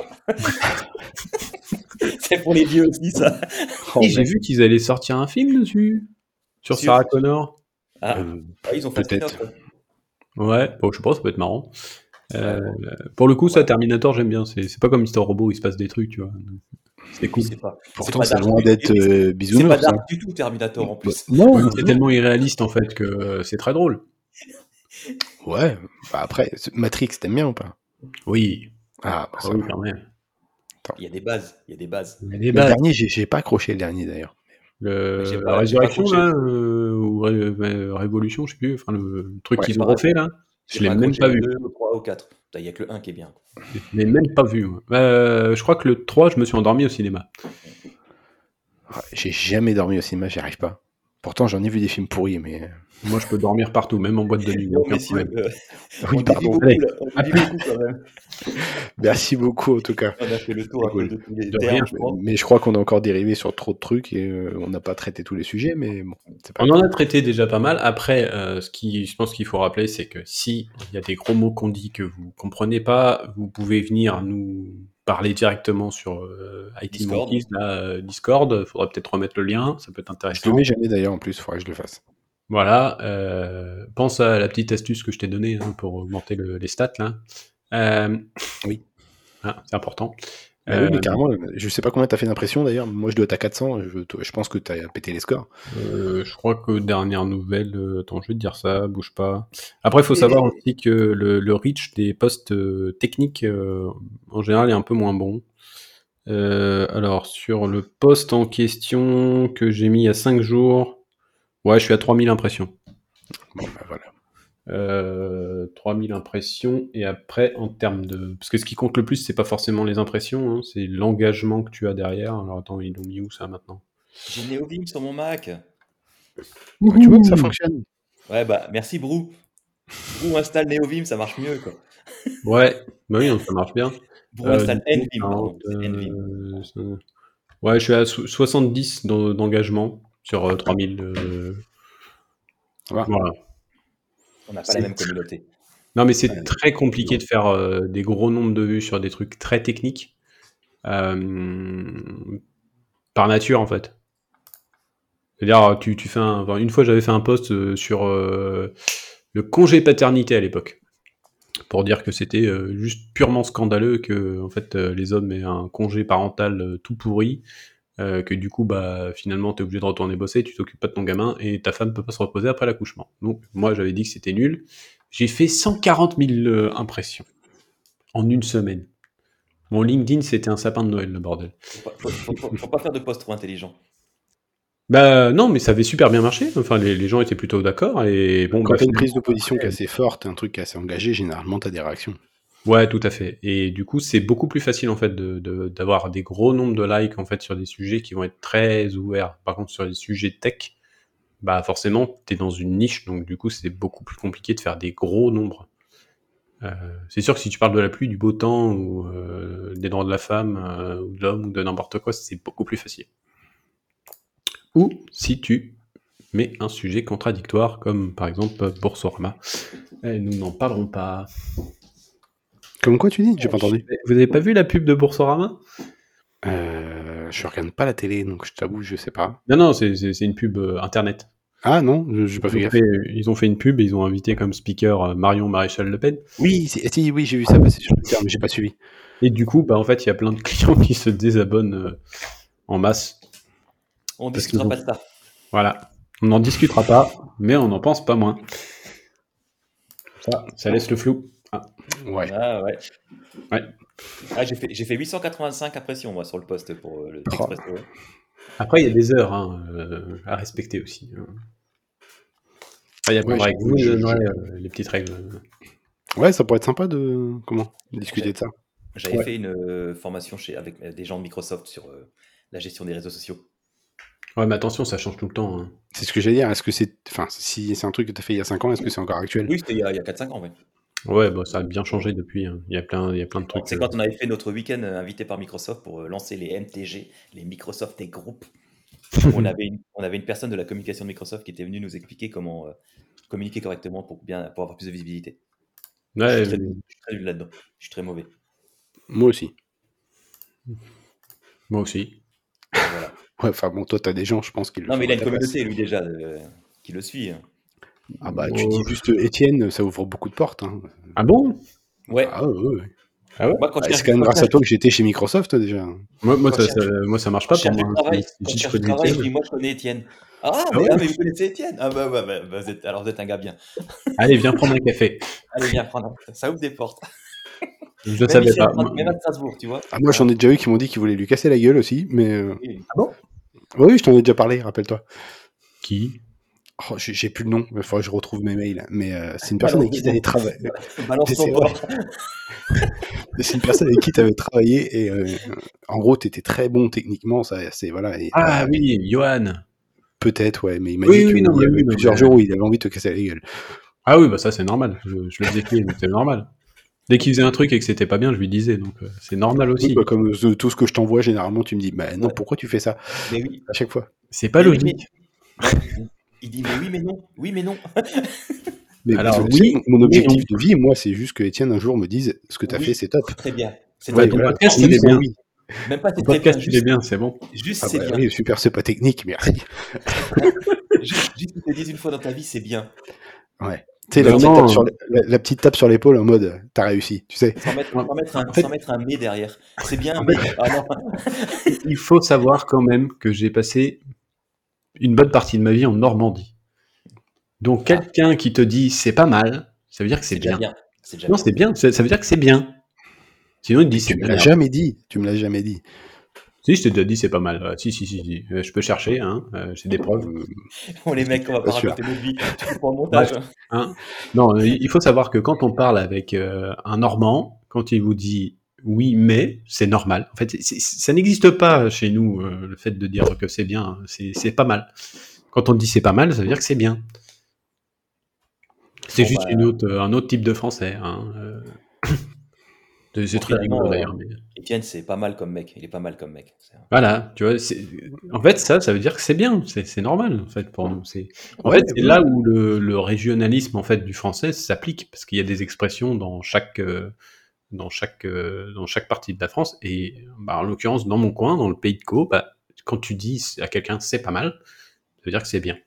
c'est pour les vieux aussi, ça. Oh, j'ai vu qu'ils allaient sortir un film dessus. Sur Sarah Connor. Ah, euh, ah ils ont fait peut-être. Ouais, bon, je sais pas, ça peut être marrant. Euh, pour le coup, ça, Terminator, j'aime bien. C'est pas comme Mister Robot, il se passe des trucs, tu vois. C'est cool. Pas, Pourtant, c'est loin d'être euh, bisounours. C'est pas dark du tout, Terminator, en plus. Non, c'est tellement irréaliste, en fait, que euh, c'est très drôle. Ouais, bah après, Matrix, t'aimes bien ou pas? Oui. Ah, bah, ça oui, quand même. Il y a des bases. Il y a des bases. A des Le bases. dernier, j'ai pas accroché le dernier d'ailleurs. Le, pas- résurrection, là, euh, ou Ré- Révolution, je sais plus, enfin, le, truc Ouais, qu'ils ont refait, là. Je l'ai même pas vu. deux, au 3 ou 4. Il y a que le 1 qui est bien. quoi. Je l'ai même pas vu. Euh, je crois que le 3, je me suis endormi au cinéma. J'ai jamais dormi au cinéma, j'y arrive pas. Pourtant, j'en ai vu des films pourris, mais. Moi, je peux dormir partout, même en boîte de nuit. Problème. euh, Oui, on pardon. beaucoup, là. On beaucoup, quand même. (laughs) Merci beaucoup en tout cas. On a fait le tour peu de tous les De termes, rien, je crois. Mais je crois qu'on a encore dérivé sur trop de trucs et euh, on n'a pas traité tous les sujets, mais bon, c'est pas On en a traité déjà pas mal. Après, euh, ce qui, je pense qu'il faut rappeler, c'est que si il y a des gros mots qu'on dit que vous comprenez pas, vous pouvez venir nous parler directement sur euh, IT Discord. Monkeys, là, euh, Discord. Faudrait peut-être remettre le lien, ça peut être Je intéressant. le mets jamais d'ailleurs en plus, il faudrait que je le fasse. Voilà. euh, pense à la petite astuce que je t'ai donnée hein, pour augmenter le- les stats là. Euh, Oui. ah, c'est important. Bah oui, mais Euh, carrément, je sais pas combien t'as fait d'impression d'ailleurs. Moi, je dois être à 400. Je, je pense que t'as pété les scores. Euh, je crois que dernière nouvelle, euh, attends, je vais te dire ça, bouge pas. Après, il faut savoir aussi que le, le reach des postes techniques, euh, en général, est un peu moins bon. Alors, sur le poste en question que j'ai mis il y a 5 jours, ouais, je suis à 3000 impressions. Bon, bah voilà. Euh, 3000 impressions, et après, en termes de... Parce que ce qui compte le plus, c'est pas forcément les impressions, hein, c'est l'engagement que tu as derrière. Alors, attends, ils l'ont mis où ça maintenant? J'ai Neovim sur mon Mac. Tu vois que ça fonctionne. Ouais, bah, merci Brou. Brou installe Neovim, ça marche mieux, quoi. Ouais, bah oui, ça marche bien. Brou Euh, installe coup, Nvim, pardon. 40, c'est Nvim. euh, ça- Ouais, je suis à so- 70 d'en- d'engagement sur euh, 3000. euh, Ça va. Voilà. On n'a pas la même communauté. Non, mais c'est très compliqué de faire euh, des gros nombres de vues sur des trucs très techniques. euh, par nature, en fait. C'est-à-dire, tu, tu fais un, enfin, une fois, j'avais fait un post euh, sur euh, le congé paternité à l'époque. Pour dire que c'était juste purement scandaleux que en fait, les hommes aient un congé parental tout pourri. Euh, que du coup, bah, finalement, tu es obligé de retourner bosser, tu t'occupes pas de ton gamin et ta femme peut pas se reposer après l'accouchement. Donc, moi, j'avais dit que c'était nul. J'ai fait 140 000 euh, impressions en une semaine. Mon LinkedIn, c'était un sapin de Noël, le bordel. Faut, pas- faut, faut- faut- faut pas faire de post trop intelligent. Bah non, mais ça avait super bien marché. Enfin, les, les gens étaient plutôt d'accord. Et bon, Quand bah, t'as une prise de position qui est assez forte, un truc qui est assez engagé, généralement t'as des réactions. Ouais, tout à fait. Et du coup, c'est beaucoup plus facile en fait de- d'avoir des gros nombres de likes en fait sur des sujets qui vont être très ouverts. Par contre, sur les sujets tech, bah forcément, t'es dans une niche, donc du coup, c'est beaucoup plus compliqué de faire des gros nombres. Euh, c'est sûr que si tu parles de la pluie, du beau temps ou euh, des droits de la femme euh, ou de l'homme ou de n'importe quoi, c'est beaucoup plus facile. Ou si tu mets un sujet contradictoire, comme par exemple Boursorama, et nous n'en parlerons pas. Comme quoi tu dis J'ai pas entendu. Vous avez pas vu la pub de Boursorama? Euh, je regarde pas la télé, donc je t'avoue, je sais pas. Non, non, c'est une pub euh, internet. Ah non, je- j'ai pas Ils fait ont gaffe. fait, ils ont fait une pub et ils ont invité comme speaker euh, Marion Maréchal Le Pen. Oui, si, oui, j'ai vu ça passer sur Twitter, mais j'ai pas suivi. Et du coup, bah, en fait, il y a plein de (laughs) clients qui se désabonnent euh, en masse. On discutera ont- pas de ça. Voilà. On n'en discutera pas, mais on n'en pense pas moins. Ça, ça laisse le flou. Ah. Ouais. Ah ouais. Ouais. Ah, j'ai fait, j'ai fait 885 impressions, moi, sur le post pour euh, le Oh. Ouais. Après, il y a des heures hein, euh, à respecter aussi. hein. Enfin, Il y a plein Ouais, de règles. j'avoue, Vous, je- je je- donnerai, euh, les petites règles. Ouais, ça pourrait être sympa de comment discuter de ça. J'avais Ouais. fait une euh, formation chez, avec euh, des gens de Microsoft sur euh, la gestion des réseaux sociaux. Ouais, mais attention, ça change tout le temps. hein. C'est ce que j'allais dire. Est-ce que c'est, enfin, si c'est un truc que t'as fait il y a 5 ans, est-ce que c'est encore actuel? Oui, c'était il y a, il y a 4-5 ans, ouais. Ouais, bah, ça a bien changé depuis. hein. Il y a plein, il y a plein de trucs. C'est euh, quand on avait fait notre week-end euh, invité par Microsoft pour euh, lancer les MTG, les Microsoft et groupes. (laughs) on, avait une, on avait une personne de la communication de Microsoft qui était venue nous expliquer comment euh, communiquer correctement pour, bien, pour avoir plus de visibilité. Ouais, je, suis très, je suis très nul là-dedans. Je suis très mauvais. Moi aussi. moi aussi. Voilà. (laughs) Ouais, enfin bon, toi t'as des gens, je pense qu'ils le Non, mais il a une communauté, lui, déjà, euh, qui le suit. hein. Ah bah tu Oh. dis juste euh, Étienne, ça ouvre beaucoup de portes. hein. Ah bon? Ouais. Ah ouais, ouais. Ah ouais? Ah, je c'est quand même grâce à toi que j'étais chez Microsoft déjà. Moi, ça, moi, ça marche pas pour moi. travail, quand je travail, dis moi je connais Étienne. Ah, Ah mais, ouais ah, mais vous connaissez Étienne? Ah bah, bah, bah, bah, vous êtes- alors vous êtes un gars bien. (laughs) Allez, viens prendre un café. Allez, viens prendre. un- Ça ouvre des portes. Je ne Même savais pas. Strasbourg- Même à Strasbourg, tu vois. Ah, moi, j'en ai déjà eu qui m'ont dit qu'ils voulaient lui casser la gueule aussi, mais. euh, Oui. Oui, je t'en ai déjà parlé, rappelle-toi. Qui? Oh, j'ai plus le nom, il faudrait que je retrouve mes mails. Mais euh, c'est une personne avec qui tu avais travaillé. (laughs) Balance ton (laughs) C'est une personne avec qui tu avais travaillé et euh, en gros, tu étais très bon techniquement. Ça, c'est voilà. et, Ah euh, oui, Johan. Peut-être, ouais, mais il m'a Oui, dit oui, qu'il y mais avait oui, plusieurs mais- jours où il avait envie de te casser la gueule. Ah oui, bah ça c'est normal. Je, je le défiais, mais c'est normal. Dès qu'il faisait un truc et que c'était pas bien, je lui disais, donc euh, c'est normal aussi. Oui, bah, comme euh, tout ce que je t'envoie, généralement, tu me dis, bah non, pourquoi tu fais ça Mais oui. à chaque fois? C'est pas Mais oui, logique. Il dit mais oui, mais non. Oui, mais non. (laughs) Mais Alors, oui, mon objectif de vie, moi, c'est juste que Étienne un jour me dise ce que tu as Oui. fait, c'est top. Très bien. C'est Ouais, ton bien. podcast, Oui, il est c'est bien. oui. Même pas c'est très bien. Juste, bien, c'est bon. juste Ah c'est bah bien. oui, super, c'est pas technique, merci. (laughs) Juste, juste qu'ils te disent une fois dans ta vie, c'est bien. Ouais. Tu sais, la, petite tape sur la, la- la petite tape sur l'épaule en mode, t'as réussi, tu sais. Sans mettre, sans mettre, un, En fait- sans mettre un mais derrière. C'est bien, mais. Ah non. Il faut savoir quand même que j'ai passé une bonne partie de ma vie en Normandie. Donc quelqu'un qui te dit c'est pas mal, ça veut dire que c'est bien. bien. C'est déjà Non, c'est bien, ça ça veut dire que c'est bien. Sinon, il te dit c'est Tu me l'as la jamais dit. Tu me l'as jamais dit. Si, je t'ai déjà dit c'est pas mal. Euh, si, si, si, si. Euh, je peux chercher, hein. euh, j'ai des preuves. Euh, Bon, les mecs, on va Pas raconter notre vie. Pour le montage. Bref. Hein non, euh, il faut savoir que quand on parle avec euh, un Normand, quand il vous dit oui, mais c'est normal. En fait, ça n'existe pas chez nous, euh, le fait de dire que c'est bien. C'est pas mal. Quand on dit c'est pas mal, ça veut dire que c'est bien. C'est Bon, juste bah, une autre, un autre type de français. Hein. euh. C'est très rigolo d'ailleurs. mais- Étienne, c'est pas mal comme mec. Il est pas mal comme mec. Voilà, tu vois, en fait, ça, ça veut dire que c'est bien, c'est normal, en fait, pour nous. En Ouais, fait, c'est là où le, le régionalisme, en fait, du français s'applique, parce qu'il y a des expressions dans chaque, euh, dans chaque, euh, dans chaque partie de la France, et, bah, en l'occurrence, dans mon coin, dans le pays de Caux, bah, quand tu dis à quelqu'un c'est pas mal, ça veut dire que c'est bien.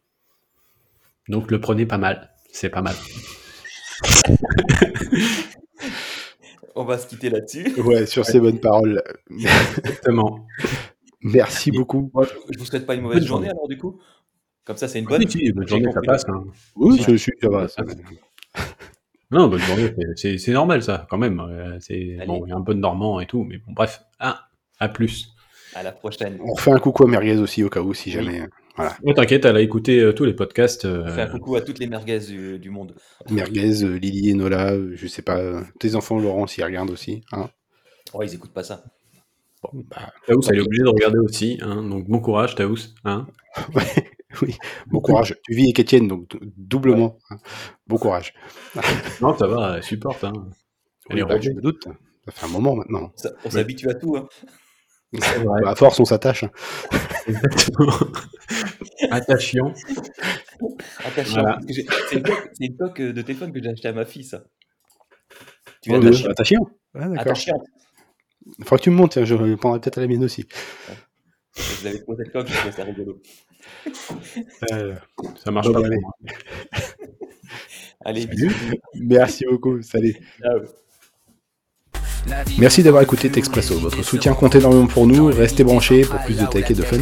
Donc, le prenez pas mal, c'est pas mal. (laughs) On va se quitter là-dessus. Ouais, sur ces bonnes paroles. Exactement. (laughs) Merci beaucoup. Moi, je vous souhaite pas une mauvaise Bonne journée journée. alors du coup. Comme ça, c'est une bonne. Oui, si, bonne journée, ça passe. hein. Oui, Ouais. je suis, ça va. Non, c'est- normal ça, quand même. Euh, C'est Allez. bon, il y a un peu de normand et tout, mais bon, bref. Ah, à plus. À la prochaine. On refait un coucou à Merguez aussi au cas où, si jamais. Ouais, T'inquiète, elle a écouté euh, tous les podcasts. euh, On fait un coucou à toutes les merguez du, du monde. Merguez, euh, Lily et Nola, euh, je sais pas. euh, Tes enfants, Laurent, s'ils regardent aussi. Hein. Oh, ils écoutent pas ça. Bon, bah, Taous, elle est obligée de regarder aussi. Hein, donc bon courage, Taous. Hein. (laughs) (laughs) oui, bon courage. Tu vis avec Étienne, donc doublement. hein. Bon courage. (laughs) Non, ça va, elle supporte. Hein. Elle Oui, est bah, je me doute. Ça fait un moment maintenant. Ça- on s'habitue à tout. Hein. C'est vrai, Bah, à force, on s'attache. hein. exactement. (laughs) Attachant. Attachant. Voilà. C'est une, coque- une coque de téléphone que j'ai acheté à ma fille, ça. Tu es de- attachant. Attachant. Ouais, d'accord. Attachante. Faudra que tu me montes, je prendrai peut-être à la mienne aussi. Je l'avais posé le coq, je trouvais ça rigolo. Euh, Ça marche Bon, pas pour moi. (laughs) Allez, Salut. bisous. merci beaucoup. Salut. Ciao. Merci d'avoir écouté Texpresso. Votre soutien compte énormément pour nous. Restez branchés pour plus de tech et de fun.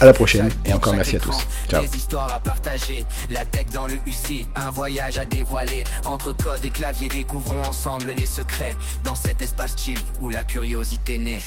À la prochaine et encore merci à tous. Ciao. Histoires à partager, la tech dans le UC, un voyage à dévoiler. Entre code et clavier, découvrons ensemble les secrets dans cet espace chill où la curiosité naît.